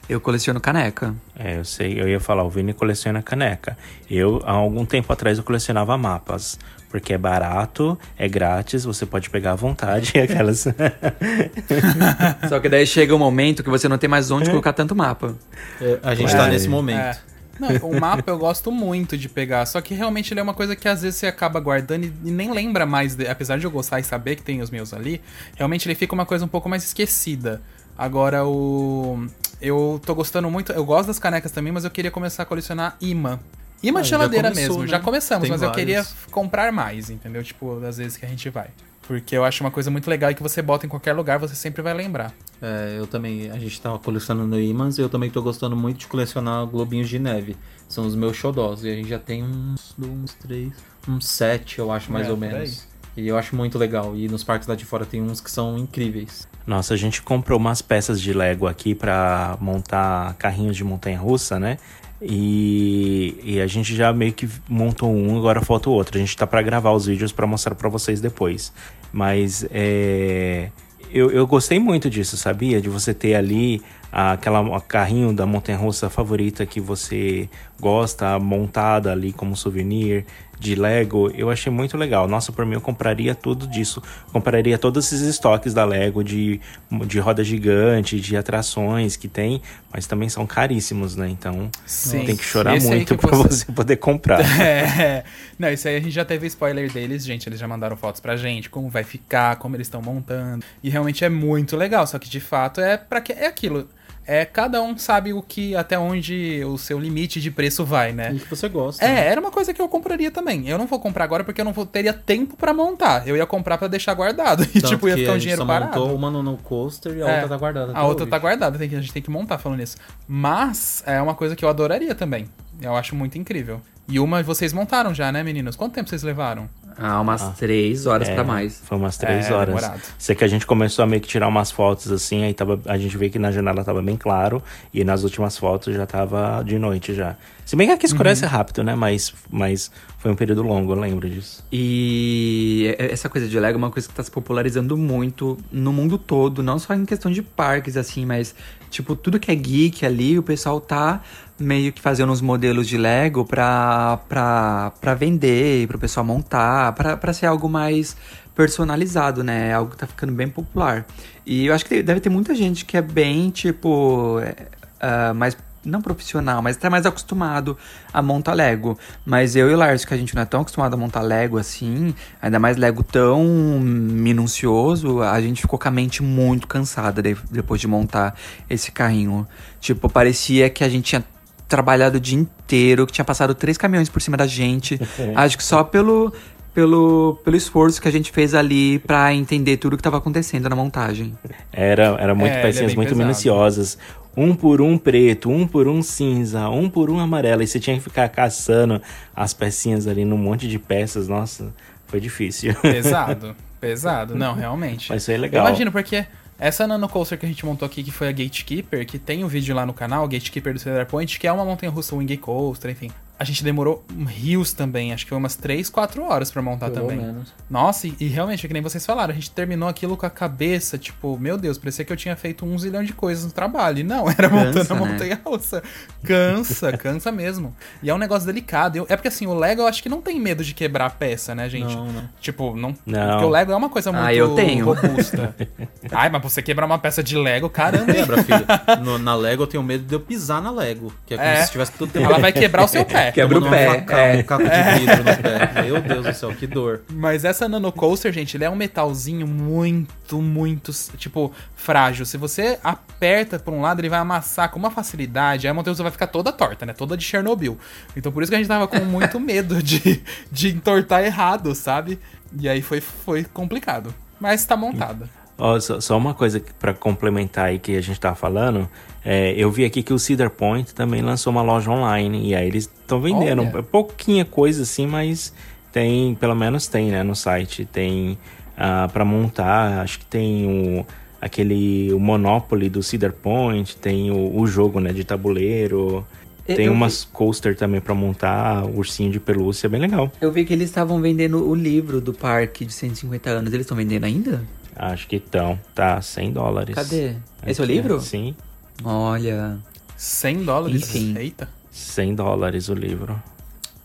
Eu coleciono caneca.
É, eu sei, eu ia falar, o Vini coleciona caneca. Eu, há algum tempo atrás, eu colecionava mapas. Porque é barato, é grátis, você pode pegar à vontade. *laughs* Aquelas. *laughs*
Só que daí chega um momento que você não tem mais onde colocar tanto mapa.
É, a gente
É.
tá nesse momento.
É. Não, o mapa eu gosto muito de pegar, só que realmente ele é uma coisa que às vezes você acaba guardando e, e nem lembra mais, de- apesar de eu gostar e saber que tem os meus ali, realmente ele fica uma coisa um pouco mais esquecida. Agora o eu tô gostando muito, eu gosto das canecas também, mas eu queria começar a colecionar imã. Imã
Ah,
de
já
geladeira
começou,
mesmo,
né?
já começamos,
Tem
mas eu
vários.
queria comprar mais, entendeu? Tipo, das vezes que a gente vai. Porque eu acho uma coisa muito legal e que você bota em qualquer lugar, você sempre vai lembrar.
É, eu também, a gente tava colecionando imãs e eu também tô gostando muito de colecionar globinhos de neve. São os meus xodós. E a gente já tem uns, uns três, uns sete, eu acho, mais
É,
ou menos. E eu acho muito legal. E nos parques lá de fora tem uns que são incríveis.
Nossa, a gente comprou umas peças de Lego aqui pra montar carrinhos de montanha-russa, né? E, e a gente já meio que montou um, agora falta o outro. A gente tá pra gravar os vídeos pra mostrar pra vocês depois. Mas é, eu, eu gostei muito disso, sabia? De você ter ali aquela carrinho da montanha-russa favorita que você gosta, montada ali como souvenir. De Lego, eu achei muito legal. Nossa, por mim eu compraria tudo disso. Compraria todos esses estoques da Lego de, de roda gigante, de atrações que tem, mas também são caríssimos, né? Então
Sim.
tem que chorar
Esse
muito
que
pra
você-
você poder comprar. *laughs*
É. Não, isso aí a gente já teve spoiler deles, gente. Eles já mandaram fotos pra gente, como vai ficar, como eles estão montando. E realmente é muito legal. Só que de fato é para que é aquilo. É cada um sabe o que até onde o seu limite de preço vai, né?
E que você gosta. né?
É, era uma coisa que eu compraria também. Eu não vou comprar agora porque eu não vou, teria tempo pra montar. Eu ia comprar pra deixar guardado. *laughs* E
Tanto
tipo, ia ficar um dinheiro
só
parado.
montou uma no, coaster e a
É,
outra tá guardada.
A outra tá
hoje.
guardada, tem que, a gente tem que montar falando nisso. Mas é uma coisa que eu adoraria também. Eu acho muito incrível. E uma vocês montaram já, né, meninos? Quanto tempo vocês levaram?
Ah, umas três horas
É,
pra mais.
Foi umas três
É,
horas.
demorado.
Sei que a gente começou a meio que tirar umas fotos assim, aí tava, a gente vê que na janela tava bem claro, e nas últimas fotos já tava de noite já. Se bem que aqui escurece
Uhum.
rápido, né? Mas, mas foi um período longo, eu lembro disso.
E essa coisa de Lego é uma coisa que tá se popularizando muito no mundo todo, não só em questão de parques, assim, mas, tipo, tudo que é geek ali, o pessoal tá meio que fazendo uns modelos de Lego pra, pra, pra vender, pro pessoal montar, pra, pra ser algo mais personalizado, né? Algo que tá ficando bem popular. E eu acho que deve ter muita gente que é bem, tipo, é, ah, mais não profissional, mas tá mais acostumado a montar Lego. Mas eu e o Lars, que a gente não é tão acostumado a montar Lego assim, ainda mais Lego tão minucioso, a gente ficou com a mente muito cansada de- depois de montar esse carrinho. Tipo, parecia que a gente tinha trabalhado o dia inteiro, que tinha passado três caminhões por cima da gente. *laughs* Acho que só pelo pelo, pelo esforço que a gente fez ali pra entender tudo que tava acontecendo na montagem.
Era, era muito
É, é
pecinhas
bem
muito
pesado.
minuciosas. Um por um preto, um por um cinza, um por um amarelo. E você tinha que ficar caçando as pecinhas ali num monte de peças. Nossa, foi difícil.
Pesado, *laughs* pesado. Não, realmente.
Mas foi legal.
Eu imagino, porque essa Nano Coaster que a gente montou aqui, que foi a Gatekeeper, que tem um vídeo lá no canal, Gatekeeper do Cedar Point, que é uma montanha russa Wing Coaster, enfim. A gente demorou rios também, acho que foi umas 3, 4 horas pra montar
Pelo
também.
menos.
Nossa, e, e realmente, é que nem vocês falaram, a gente terminou aquilo com a cabeça, tipo, meu Deus, parecia que eu tinha feito um zilhão de coisas no trabalho. E não, *laughs* era montando
Cansa,
a
né?
montanha russa. Cansa, *laughs* cansa mesmo. E é um negócio delicado. Eu- é porque assim, o Lego eu acho que não tem medo de quebrar a peça, né, gente?
Não, não.
Tipo, não.
Não.
Porque o Lego é uma coisa muito
Ah, eu tenho.
robusta. *laughs* Ai, mas você quebrar uma peça de Lego, caramba.
Lembra, filho? No- na Lego eu tenho medo de eu pisar na Lego. Que é como
É.
se tivesse tudo
Ela vai quebrar o seu pé.
Quebra o pé,
Um, facão,
é.
um caco de vidro no pé. Meu Deus do céu, que dor.
Mas essa Nano Coaster, gente, ele é um metalzinho muito, muito, tipo, frágil. Se você aperta por um lado, ele vai amassar com uma facilidade. Aí a montanha vai ficar toda torta, né? Toda de Chernobyl. Então por isso que a gente tava com muito *laughs* medo de, de entortar errado, sabe? E aí foi, foi complicado. Mas tá montada.
Ó, só, só uma coisa pra complementar aí que a gente tava falando. é, eu vi aqui que o Cedar Point também lançou uma loja online. E aí eles estão vendendo
Olha.
pouquinha coisa assim, mas tem, pelo menos tem, né, no site. Tem ah, pra montar, acho que tem o, aquele o Monopoly do Cedar Point, tem o, o jogo, né, de tabuleiro.
Eu-
Tem
eu
umas coaster também pra montar, ursinho de pelúcia, bem legal.
Eu vi que eles estavam vendendo o livro do parque de 150 anos. Eles estão vendendo ainda?
Acho que estão, tá 100 dólares.
Cadê? Esse é o
Aqui,
livro?
Sim,
Olha.
100 dólares.
Enfim.
Eita.
100 dólares o livro.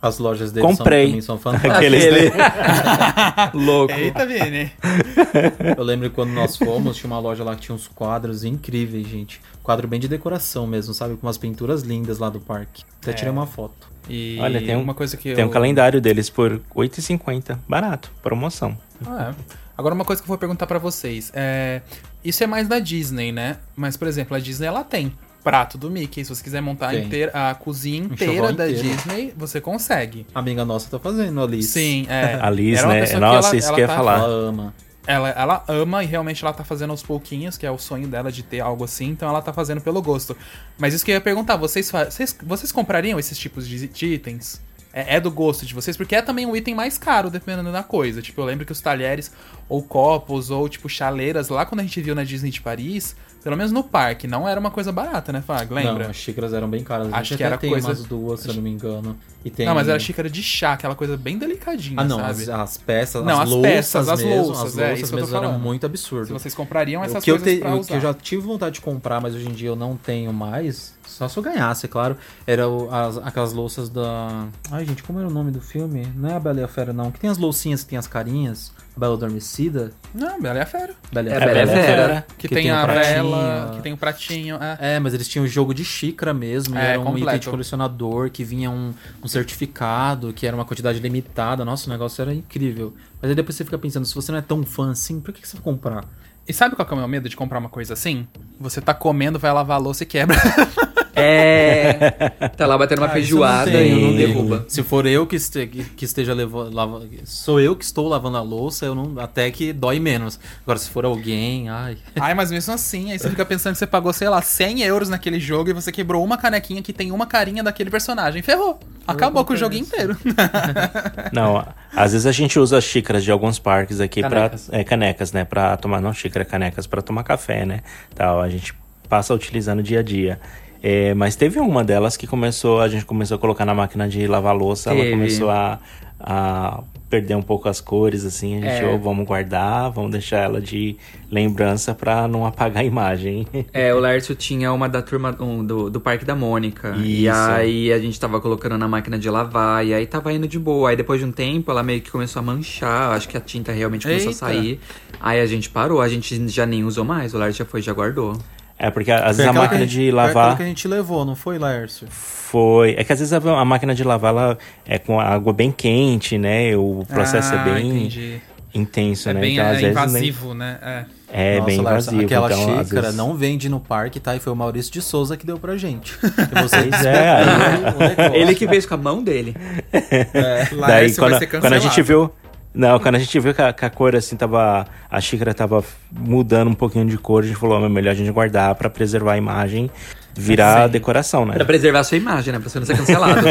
As lojas deles são,
Comprei.
também são *laughs* fantásticas.
Aqueles *laughs*
Louco.
Eita, Vini.
Eu lembro quando nós fomos, tinha uma loja lá que tinha uns quadros incríveis, gente. Quadro bem de decoração mesmo, sabe? Com umas pinturas lindas lá do parque. Até tirei uma foto.
E
Olha, tem um-
uma coisa que
Tem
eu...
um calendário deles por 8,50. Barato, promoção.
Ah, é. Agora uma coisa que eu vou perguntar pra vocês. É, isso é mais da Disney, né? Mas, por exemplo, a Disney ela tem prato do Mickey. Se você quiser montar a, inteira- a cozinha inteira da
inteiro.
Disney, você consegue.
A amiga nossa tá fazendo ali.
Sim, é. *laughs*
A
uma
né?
pessoa
Nossa,
ela-
isso
ela
que eu ia
tá-
falar.
Ela ama.
Ela, ela ama e realmente ela tá fazendo aos pouquinhos, que é o sonho dela de ter algo assim, então ela tá fazendo pelo gosto. Mas isso que eu ia perguntar, vocês, vocês, vocês comprariam esses tipos de, de itens? É, é do gosto de vocês? Porque é também um item mais caro, dependendo da coisa. Tipo, eu lembro que os talheres, ou copos, ou tipo chaleiras, lá quando a gente viu na Disney de Paris, pelo menos no parque, não era uma coisa barata, né, Fag? Lembra?
Não, as xícaras eram bem caras.
Acho que era
tem
coisa-
umas duas, se eu não me engano. E tem...
Não, mas era xícara de chá, aquela coisa bem delicadinha,
Ah, não,
sabe?
as, as peças,
Não,
as,
as
louças
peças, as
mesmo,
louças,
as
é,
louças
eu tô
mesmo eram muito
Se
absurdo.
vocês comprariam essas
o que eu,
coisas
te-
pra
o
usar.
que eu já tive vontade de comprar, mas hoje em dia eu não tenho mais, Só se eu ganhasse, é claro. Era o- as- aquelas louças da. Ai, gente, como era o nome do filme? Não é a Bela e a Fera, não. Que tem as loucinhas que tem as carinhas. A Bela Adormecida.
Não, Bela e a Fera.
Bela e
É
a
a Bela e a Fera.
Que,
Que
tem,
tem o
a
pratinho,
vela, que tem o pratinho. É.
É, mas eles tinham o jogo de xícara mesmo. e
É,
era um item
completo.
de colecionador que vinha um, um certificado, que era uma quantidade limitada. Nossa, o negócio era incrível. Mas aí depois você fica pensando, se você não é tão fã assim, por que, que você vai comprar?
E sabe qual que é o meu medo de comprar uma coisa assim? Você tá comendo, vai lavar a louça e quebra. *laughs*
É. Tá lá batendo uma
Ah, não
feijoada
tenho,
e
não
não derruba.
Se for eu que, este- que esteja levando. Sou eu que estou lavando a louça, eu não, até que dói menos. Agora, se for alguém, ai.
Ai, mas mesmo assim, aí você fica pensando que você pagou, sei lá, 100 euros naquele jogo e você quebrou uma canequinha que tem uma carinha daquele personagem. Ferrou. Acabou com o jogo inteiro. *laughs*
Não, às vezes a gente usa as xícaras de alguns parques aqui
Canecas.
para canecas, né, Pra tomar não xícara, canecas para tomar café, né? Tal, a gente passa utilizando dia a dia. É, mas teve uma delas que começou, a gente começou a colocar na máquina de lavar louça, ela
Teve.
começou a, a perder um pouco as cores, assim, a gente,
É.
"Ô, vamos guardar, vamos deixar ela de lembrança pra não apagar a imagem.
É, o Lércio tinha uma da turma um, do, do Parque da Mônica. E
Isso.
aí a gente tava colocando na máquina de lavar, e aí tava indo de boa. Aí depois de um tempo ela meio que começou a manchar, acho que a tinta realmente começou
Eita.
a sair. Aí a gente parou, a gente já nem usou mais, o Lércio já foi, já guardou.
É, porque às vezes
Foi
a máquina
que
de
Foi
lavar
que a gente levou, não foi, Laércio?
foi. É que às vezes a, a máquina de lavar ela é com a água bem quente, né? O processo
Ah,
é bem
entendi.
intenso,
É
né?
bem
então, às
é,
vezes,
invasivo, né? É.
É
Nossa,
bem
Laércio,
invasivo.
Aquela
então, às
xícara
vezes-
não vende no parque, tá? E foi o Maurício de Souza que deu pra gente. *laughs* Vocês
Pois é, aí-.
Ele que fez com a mão dele. *laughs*
Daí
Laércio vai
quando,
ser
quando a gente viu. Não, quando a gente viu que a, que a cor assim tava. A xícara tava mudando um pouquinho de cor, a gente falou, "É melhor a gente guardar pra preservar a imagem, virar
Sim.
decoração, né?
Pra preservar a sua imagem, né? Pra você não ser cancelado.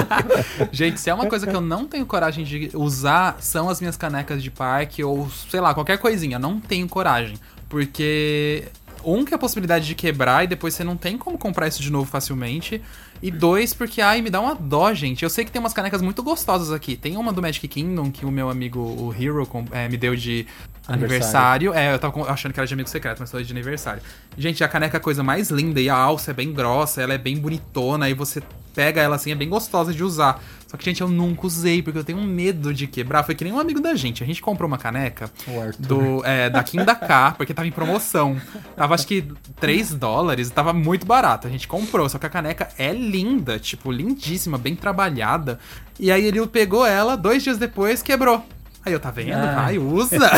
*laughs*
Gente, se é uma coisa que eu não tenho coragem de usar, são as minhas canecas de parque ou, sei lá, qualquer coisinha. Não tenho coragem. Porque, um, que é a possibilidade de quebrar e depois você não tem como comprar isso de novo facilmente. E dois, porque, ai, me dá uma dó, gente. Eu sei que tem umas canecas muito gostosas aqui. Tem uma do Magic Kingdom que o meu amigo, o Hero, é, me deu de aniversário. É, eu tava achando que era de amigo secreto, mas foi de aniversário. Gente, a caneca é a coisa mais linda e a alça é bem grossa, ela é bem bonitona e você pega ela assim, é bem gostosa de usar. Só que, gente, eu nunca usei porque eu tenho medo de quebrar. Foi que nem um amigo da gente. A gente comprou uma caneca do, é, da Kim da K, porque tava em promoção. Tava acho que 3 dólares, tava muito barato. A gente comprou, só que a caneca é linda, tipo, lindíssima, bem trabalhada. E aí ele pegou ela, dois dias depois, quebrou. Aí eu, tá vendo? Vai, usa! *laughs*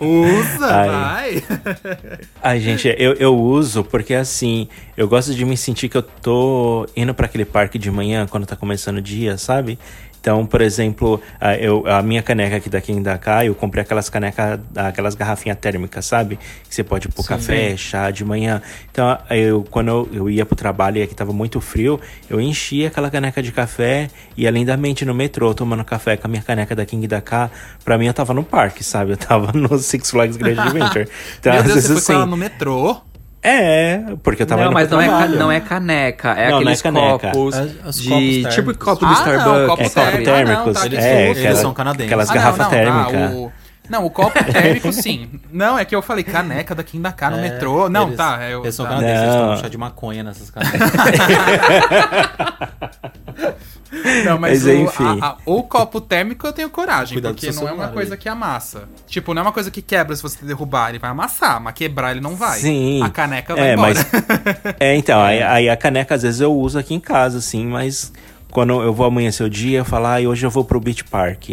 usa,
Ai.
vai!
Ai, gente, eu, eu uso porque assim, eu gosto de me sentir que eu tô indo pra aquele parque de manhã quando tá começando o dia, sabe? Então, por exemplo, a, eu, a minha caneca aqui daqui em Dakar, eu comprei aquelas canecas, aquelas garrafinhas térmicas, sabe? Que você pode pôr café, chá de manhã. Então, eu, quando eu, eu ia pro trabalho e aqui tava muito frio, eu enchia aquela caneca de café e lindamente no metrô, tomando café com a minha caneca da King Dakar. Pra mim, eu tava no parque, sabe? Eu tava *laughs* no Six Flags Great Adventure. *laughs* Então,
Meu
às
Deus,
vezes
você foi
assim.
no metrô?
É, porque eu tava
não, mas não é, não é caneca, é
Não, não é
aqueles
caneca.
copos
os
de
copos térmicos.
tipo copo do
Ah, não,
Starbucks,
copo
É, copo
Ah, não,
térmicos.
tá,
Eles
é,
são- eles
aquela-
são canadenses.
Aquelas
Ah, não,
garrafas
não,
térmicas.
ah, o- Não, o copo *laughs* térmico, sim. Não, é que eu falei caneca da Kim da K no
É,
metrô. Não,
eles-
tá. Eu,
Eles são
tá.
canadenses, eles tomam chá de maconha nessas *laughs* canecas.
Não, mas,
Mas
o,
enfim.
a- a- o copo térmico eu tenho coragem,
Cuidado
porque não é uma coisa
aí.
que amassa. Tipo, não é uma coisa que quebra se você derrubar, ele vai amassar, mas quebrar ele não vai.
Sim.
A caneca vai
é,
embora.
mas. *laughs* É, então, Aí, aí a caneca às vezes eu uso aqui em casa, assim, mas quando eu vou amanhecer o dia, eu falo, ah, hoje eu vou pro Beach Park.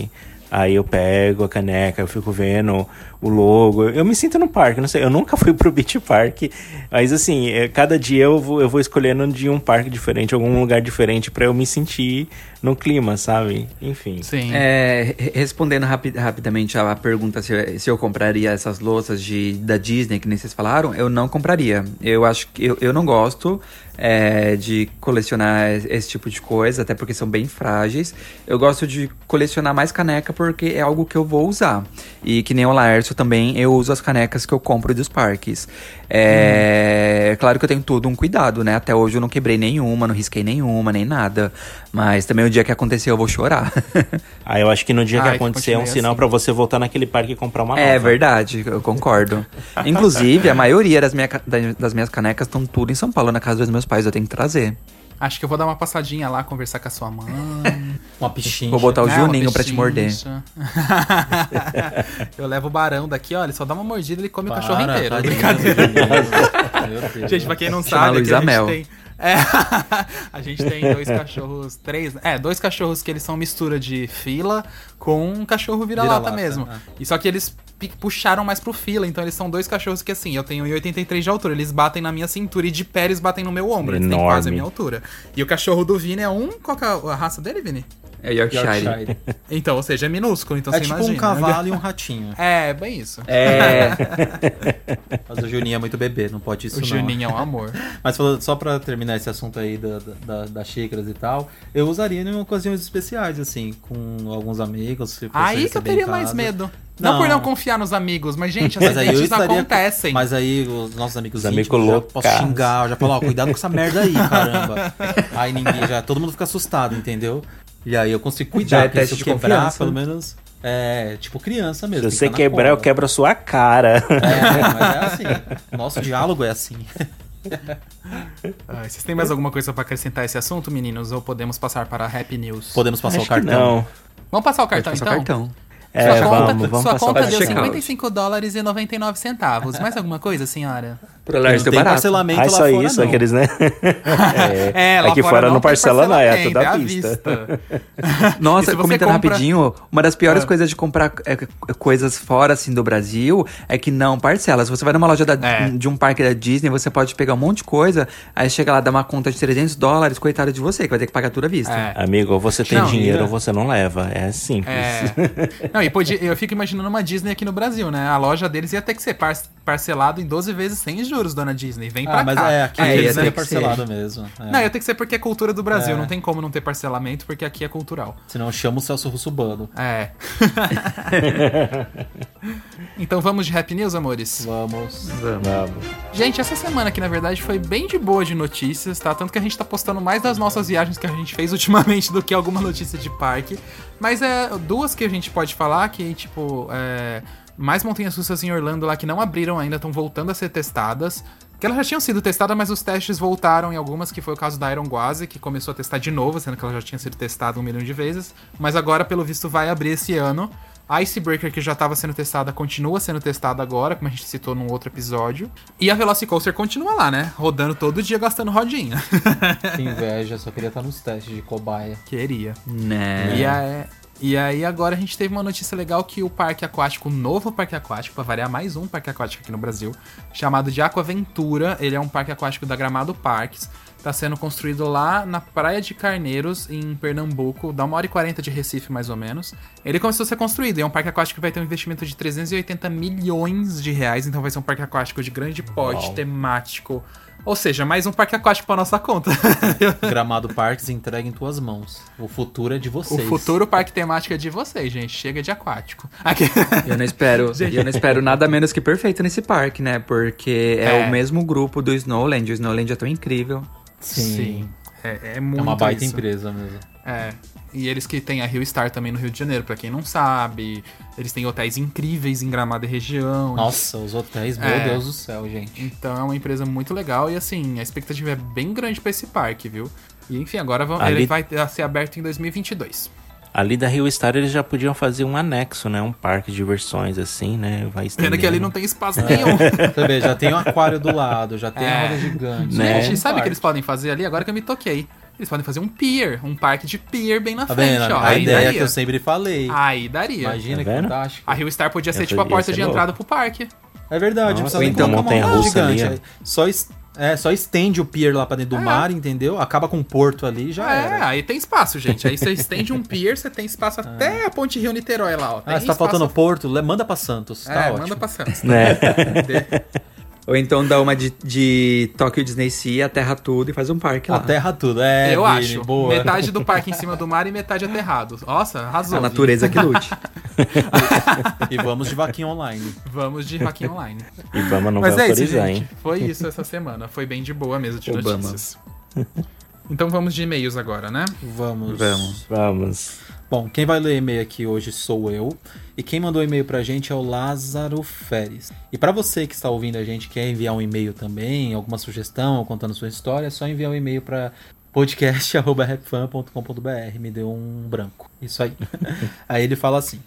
Aí eu pego a caneca, eu fico vendo o logo. Eu me sinto no parque, não sei. Eu nunca *laughs* fui pro Beach Park, mas assim, é, cada dia eu vou, eu vou escolhendo de um parque diferente, algum lugar diferente, pra eu me sentir no clima, sabe? Enfim.
Sim.
É, re- respondendo rapi- rapidamente a pergunta se, eu- se eu compraria essas louças de, da Disney, que nem vocês falaram, eu não compraria. Eu acho que eu, eu não gosto. é, de colecionar esse tipo de coisa, até porque são bem frágeis. Eu gosto de colecionar mais caneca porque é algo que eu vou usar. E que nem o Laércio também, eu uso as canecas que eu compro dos parques. É,
Hum.
claro que eu tenho todo um cuidado, né? Até hoje eu não quebrei nenhuma, não risquei nenhuma, nem nada. Mas também o dia que acontecer eu vou chorar. *laughs*
Aí eu acho que no dia que
Ai, que
acontecer é um sinal
assim.
pra você voltar naquele parque e comprar uma nova.
É verdade, eu concordo. Inclusive, a maioria das, minha, das minhas canecas estão tudo em São Paulo, na casa dos meus pais. Eu tenho que trazer.
Acho que eu vou dar uma passadinha lá, conversar com a sua mãe. *laughs*
Uma pichinha.
Vou botar o
uma
Juninho pra te morder. *laughs*
eu levo o barão daqui, ó, ele só dá uma mordida e ele come o cachorro
Para,
inteiro.
tadinho.
Brincadeira.
Meu Deus.
Gente, pra quem não
Chama
sabe,
Luísa
a gente
Mel.
tem. É, *laughs* a gente tem dois cachorros, três. É, dois cachorros que eles são mistura de fila com um cachorro vira-lata
Vira-lata,
mesmo.
é.
E só que eles puxaram mais pro fila, então eles são dois cachorros que assim, eu tenho 1,83 de altura, eles batem na minha cintura e de pé eles batem no meu ombro, eles têm
Enorme.
quase a minha altura. E o cachorro do Vini é um. Qual é a raça dele, Vini?
É Yorkshire.
Yorkshire. *laughs*
Então, ou seja, é minúsculo, então
É
você
tipo
imagina.
um cavalo e um ratinho.
É, bem isso.
É. *laughs*
Mas o Juninho é muito bebê, não pode isso
o
não.
Juninho é um amor. *laughs*
Mas falando- só pra terminar esse assunto aí da, da- das xícaras e tal, eu usaria em ocasiões especiais, assim, com alguns amigos.
Aí que eu teria mais medo. Não.
Não.
por não confiar nos amigos, mas, gente,
Mas
acidentes
estaria.
acontecem.
Mas aí os nossos amigos
Os amigos
íntimos já
loucos.
posso xingar, eu já falo, ó, cuidado com essa merda aí, caramba. aí ninguém já. Todo mundo fica assustado, entendeu? E aí eu consigo cuidar,
Já é
porque
teste
se eu
de
quebrar,
confiança.
pelo menos. É, tipo criança
Se
mesmo.
você
tem que na
quebrar, eu quebro a sua cara.
É, mas é *laughs* assim. Nosso diálogo é assim. *laughs*
Ah, vocês têm mais alguma coisa pra acrescentar a esse assunto, meninos? Ou podemos passar para a Happy News?
Podemos passar
Acho
o cartão.
não.
Vamos passar o cartão,
Passa
então?
o cartão.
É,
sua conta,
vamos, vamos
sua
passar
conta deu
cartão.
checkout.
55 dólares e 99 centavos. Mais alguma coisa, senhora?
Deu
tem
barato.
parcelamento
Ai,
lá
só
fora,
isso,
não.
aqueles, né? *laughs*
É, lá
Aqui fora
não
não parcela, não, é
parcelamento,
tudo à
à
vista. *laughs*
Nossa, comentando
compra-
rapidinho, uma das piores
Ah.
coisas de comprar é, coisas fora, assim, do Brasil, é que não parcela. Se você vai numa loja da-
É.
de um parque da Disney, você pode pegar um monte de coisa, aí chega lá, dá uma conta de 300 dólares, coitado de você, que vai ter que pagar tudo à vista.
É.
Amigo, ou você tem
Não,
dinheiro ou você não leva. É simples.
É. *laughs* Não, e podia, eu fico imaginando uma Disney aqui no Brasil, né? A loja deles ia ter que ser par- parcelado em 12 vezes sem juros, dona Disney. Vem pra
Ah, mas
cá.
é, aqui
É,
eles têm parcelado mesmo. é.
Não, ia ter que ser porque é cultura do Brasil.
É.
Não tem como não ter parcelamento, porque aqui é cultural.
Senão chama o Celso Russubano.
É. *laughs* então vamos de Happy News, amores?
Vamos.
Vamos.
Gente, essa semana aqui, na verdade, foi bem de boa de notícias, tá? Tanto que a gente tá postando mais das nossas viagens que a gente fez *laughs* ultimamente do que alguma notícia de parque. Mas é duas que a gente pode falar que, tipo, é, mais montanhas russas em Orlando lá que não abriram ainda, estão voltando a ser testadas. Que elas já tinham sido testadas, mas os testes voltaram em algumas, que foi o caso da Iron Gwazi, que começou a testar de novo, sendo que ela já tinha sido testada um milhão de vezes. Mas agora, pelo visto, vai abrir esse ano. A Icebreaker, que já estava sendo testada, continua sendo testada agora, como a gente citou num outro episódio. E a Velocicoaster continua lá, né? Rodando todo dia, gastando rodinha.
Que inveja, só queria estar nos testes de cobaia.
Queria.
Né?
E, aí, e aí agora a gente teve uma notícia legal que o parque aquático, o novo parque aquático, pra variar mais um parque aquático aqui no Brasil, chamado de Aquaventura, ele é um parque aquático da Gramado Parques, tá sendo construído lá na Praia de Carneiros, em Pernambuco, dá uma hora e 40 de Recife mais ou menos. Ele começou a ser construído, e é um parque aquático que vai ter um investimento de 380 milhões de reais, então vai ser um parque aquático de grande porte, temático. Ou seja, mais um parque aquático pra nossa conta. *laughs*
Gramado Parques entrega em tuas mãos. O futuro é de
o
vocês.
futuro parque temático é de vocês, gente. Chega de aquático. Aqui.
Eu não espero, *laughs*
Gente.
eu não espero nada menos que perfeito nesse parque, né? Porque é,
É.
o mesmo grupo do Snowland. O Snowland é tão incrível.
Sim.
É, é muito
É uma baita
isso.
empresa mesmo.
É. E eles que têm a Rio Star também no Rio de Janeiro, pra quem não sabe. Eles têm hotéis incríveis em Gramado e região.
Nossa, os hotéis, meu
É.
Deus do céu, gente.
Então é uma empresa muito legal e assim, a expectativa é bem grande pra esse parque, viu? E enfim, agora vão-
Ali-
ele vai ser aberto em 2022.
Ali da Rio Star eles já podiam fazer um anexo, né? Um parque de diversões assim, né? Vai
Pena que ali
estendendo.
não tem espaço nenhum. *laughs* *laughs*
Você vê, já tem o aquário do lado, já tem a
É.
roda gigante.
Né?
Gente,
Um
sabe o que eles podem fazer ali? Agora que eu me toquei. Eles podem fazer um pier, um parque de pier bem na
Tá
frente,
vendo?
ó.
A
Aí
ideia
daria.
que eu sempre falei.
Aí daria.
Imagina
Tá
que fantástico.
A Rio Star podia ser
Essa-
tipo a porta de
louco.
entrada pro parque.
É verdade, não
Nossa,
precisa nem
ou então
colocar uma roda
montanha-russa ali,
gigante. Só, é, só estende o pier lá pra dentro do mar, entendeu? Acaba com o porto ali e já
é,
era.
aí tem espaço, gente. Aí você estende um pier, você tem espaço *laughs* até a Ponte Rio Niterói lá, ó. Tem
Ah, se tá
espaço-
faltando porto, le- manda pra Santos, tá
É,
ótimo.
manda pra Santos.
Né? *laughs*
Ou então dá uma de, de Tokyo Disney Sea, aterra tudo e faz um parque lá.
Aterra tudo, é.
eu
Vini,
acho.
Boa.
Metade do parque em cima do mar e metade aterrado. Nossa, arrasou.
A natureza que lute.
E vamos de vaquinha online.
Vamos de Hacking Online.
Ibama não
Mas
vai
é isso,
autorizar,
gente.
hein?
Foi isso essa semana. Foi bem de boa mesmo de
Obama.
notícias. Então vamos de e-mails agora, né?
Vamos.
Vamos.
Vamos.
Bom, quem vai ler e-mail aqui hoje sou eu. E quem mandou e-mail pra gente é o Lázaro Feres. E pra você que está ouvindo a gente quer enviar um e-mail também, alguma sugestão ou contando sua história, é só enviar um e-mail pra podcast.rapfan.com.br. *laughs* Me deu um branco. Isso aí. *laughs* aí ele fala assim.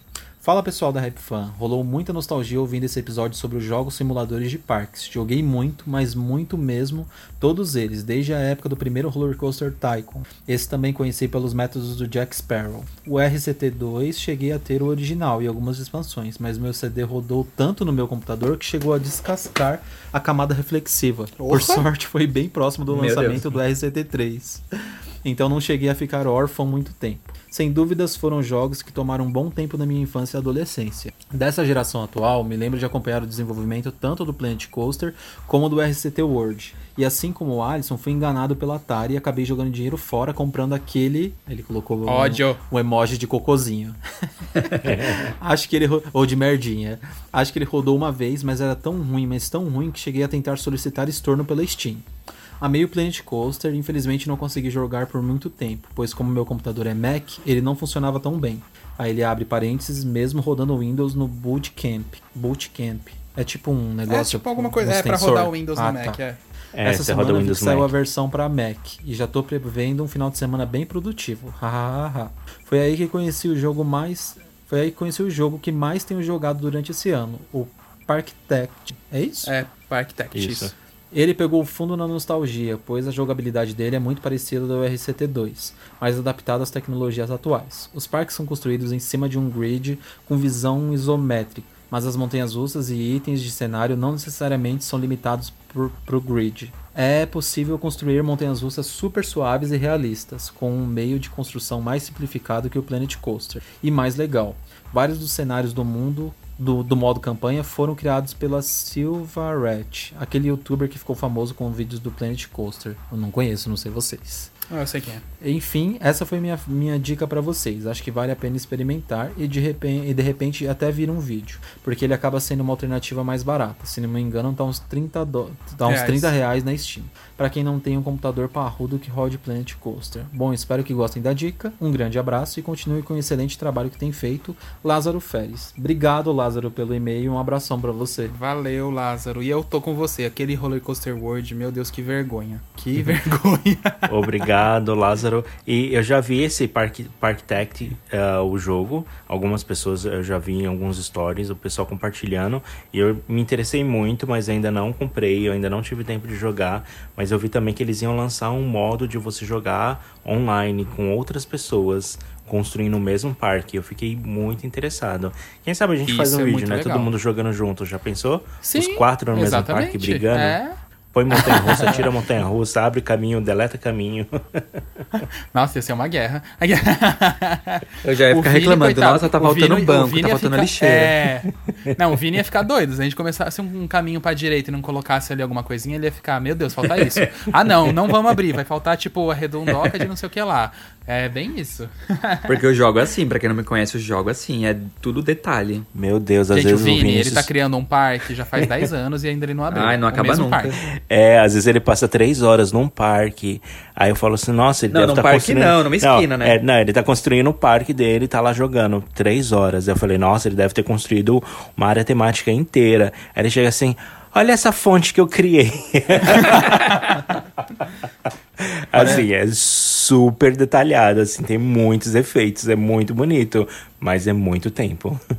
Fala pessoal da Rap Fan, rolou muita nostalgia ouvindo esse episódio sobre os jogos simuladores de parques. Joguei muito, mas muito mesmo, todos eles, desde a época do primeiro Roller Coaster Tycoon. Esse também conheci pelos métodos do Jack Sparrow. O RCT2 cheguei a ter o original e algumas expansões, mas meu CD rodou tanto no meu computador que chegou a descascar a camada reflexiva. Por sorte, foi bem próximo do
Meu
lançamento
Deus.
do RCT3. Então não cheguei a ficar órfão muito tempo. Sem dúvidas foram jogos que tomaram um bom tempo na minha infância e adolescência. Dessa geração atual, me lembro de acompanhar o desenvolvimento tanto do Planet Coaster como do RCT World. E assim como o Alisson, fui enganado pela Atari e acabei jogando dinheiro fora comprando aquele. Ele colocou um,
Ódio.
um emoji de cocozinho. *laughs* Acho que ele. Ou de merdinha. Acho que ele rodou uma vez, mas era tão ruim, mas tão ruim que cheguei a tentar solicitar estorno pela Steam. Amei o Planet Coaster, infelizmente não consegui jogar por muito tempo, pois como meu computador é Mac, ele não funcionava tão bem. Aí ele abre parênteses, mesmo rodando Windows no Bootcamp. Bootcamp. É tipo um negócio.
É tipo alguma coisa.
um
É pra rodar o Windows
Ah,
no Mac,
tá.
é.
É,
Essa
roda
semana
o
vi
Windows
que saiu a
Mac.
versão para Mac e já tô prevendo um final de semana bem produtivo. Hahaha. Foi aí que conheci o jogo mais, foi aí que conheci o jogo que mais tenho jogado durante esse ano, o Parktect. É isso?
É, Park Tactics.
Isso.
Ele pegou fundo na nostalgia, pois a jogabilidade dele é muito parecida do RCT2, mas adaptada às tecnologias atuais. Os parques são construídos em cima de um grid com visão isométrica, mas as montanhas russas e itens de cenário não necessariamente são limitados por, pro grid. É possível construir montanhas russas super suaves e realistas, com um meio de construção mais simplificado que o Planet Coaster, e mais legal. Vários dos cenários do mundo do, do modo campanha foram criados pela Silvaret, aquele youtuber que ficou famoso com vídeos do Planet Coaster. Eu não conheço, não sei vocês.
Ah, eu sei quem é.
Enfim, essa foi minha, minha dica pra vocês. Acho que vale a pena experimentar e de, repente, e de repente até vir um vídeo, porque ele acaba sendo uma alternativa mais barata. Se não me engano, tá uns 30, do, tá uns
Reais.
30 reais na Steam. Pra quem não tem um computador parrudo que rode Planet Coaster. Bom, espero que gostem da dica. Um grande abraço e continue com o excelente trabalho que tem feito, Lázaro Feres. Obrigado, Lázaro, pelo e-mail. Um abração pra você.
Valeu, Lázaro. E eu tô com você. Aquele Roller Coaster World, meu Deus, que vergonha. Que vergonha. *laughs*
Obrigado, Lázaro. E eu já vi esse Park, Park Tect, eh, o jogo. Algumas pessoas eu já vi em alguns stories, o pessoal compartilhando. E eu me interessei muito, mas ainda não comprei, eu ainda não tive tempo de jogar. Mas eu vi também que eles iam lançar um modo de você jogar online com outras pessoas. Construindo o mesmo parque, eu fiquei muito interessado. Quem sabe a gente faz
Isso
um
é
vídeo, né?
legal.
Todo mundo jogando junto, já pensou?
Sim,
Os quatro no mesmo
exatamente.
parque brigando.
É.
Põe montanha russa, tira montanha russa, abre caminho, deleta caminho. *laughs*
Nossa, ia ser uma guerra. *laughs*
Eu já ia
O
ficar
Vini,
reclamando,
coitado,
nossa, tá
o
faltando
Vini-
um banco,
o Vini
tá faltando
ficar-
lixeira.
É. Não, o Vini ia ficar doido. Se a gente começasse um caminho pra direita e não colocasse ali alguma coisinha, ele ia ficar, meu Deus, falta isso. *laughs* Ah, não, não vamos abrir. Vai faltar, tipo, a redondoca de não sei o que lá. É bem isso.
Porque eu jogo assim, pra quem não me conhece, eu jogo assim, é tudo detalhe.
Meu Deus, às
gente, o
vezes o
Vini,
Vinícius...
ele tá criando um parque já faz 10 anos e ainda ele não abriu.
Ai, não
o
acaba nunca.
Parque.
É, às vezes ele passa três horas num parque. Aí eu falo assim, nossa, ele
Não,
deve
num
estar
parque
construindo...
não, numa esquina, né?
É, não, ele tá construindo o parque dele, tá lá jogando três horas. Eu falei, nossa, ele deve ter construído uma área temática inteira. Aí ele chega assim, olha essa fonte que eu criei. *laughs* assim, é super detalhado, assim, tem muitos efeitos, é muito bonito, mas é muito tempo. *laughs*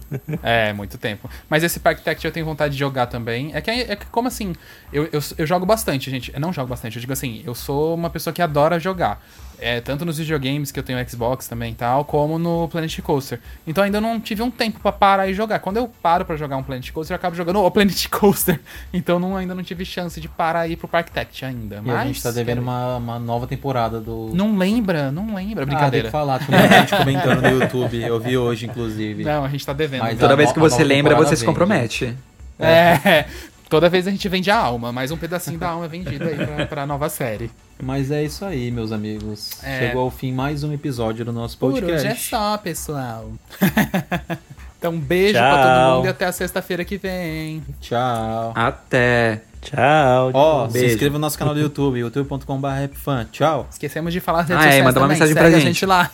É, muito tempo. Mas esse Park Tactic eu tenho vontade de jogar também. É que, é que como assim, eu, eu, eu jogo bastante, gente. Eu não jogo bastante, eu digo assim, eu sou uma pessoa que adora jogar. É, tanto nos videogames que eu tenho Xbox também e tal, como no Planet Coaster. Então ainda não tive um tempo pra parar e jogar. Quando eu paro pra jogar um Planet Coaster, eu acabo jogando o Planet *laughs* Coaster. Então não, ainda não tive chance de parar e ir pro Park Tactic ainda.
E
Mas,
a gente tá devendo uma, uma nova temporada do.
Não lembra, não lembra,
Ah, tem
brincadeira.
que falar, tinha muita gente comentando no YouTube. Eu vi hoje, inclusive.
não, a gente tá devendo.
Mas
Toda vez que você lembra, você se compromete.
É. Toda vez a gente vende a alma, mais um pedacinho da alma vendido aí pra, pra nova série.
Mas é isso aí, meus amigos.
É.
Chegou ao fim mais um episódio do nosso
Por
podcast.
hoje é só, pessoal. *laughs* então, um beijo
Tchau.
pra todo mundo e até a sexta-feira que vem.
Tchau.
Até.
Tchau.
Ó, se
Beijo.
inscreva no nosso canal do YouTube, youtube.com.br. Tchau.
Esquecemos de falar as redes
Ah, é,
sociais
manda uma
também.
mensagem
Segue
pra
a
gente.
gente lá.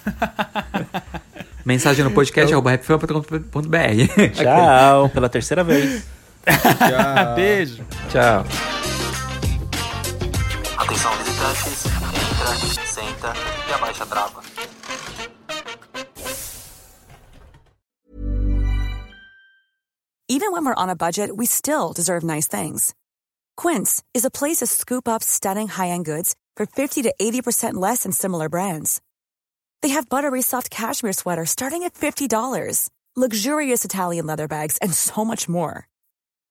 *laughs*
Mensagem no podcast arroba rapfan.com.br. *laughs*
Tchau, pela terceira vez.
Tchau. *laughs*
Beijo.
Tchau.
Atenção visitantes, entra, senta e abaixa a trava.
Even when we're on a budget, we still deserve nice things. Quince is a place to scoop up stunning high-end goods for 50 to 80% less than similar brands. They have buttery soft cashmere sweaters starting at $50, luxurious Italian leather bags, and so much more.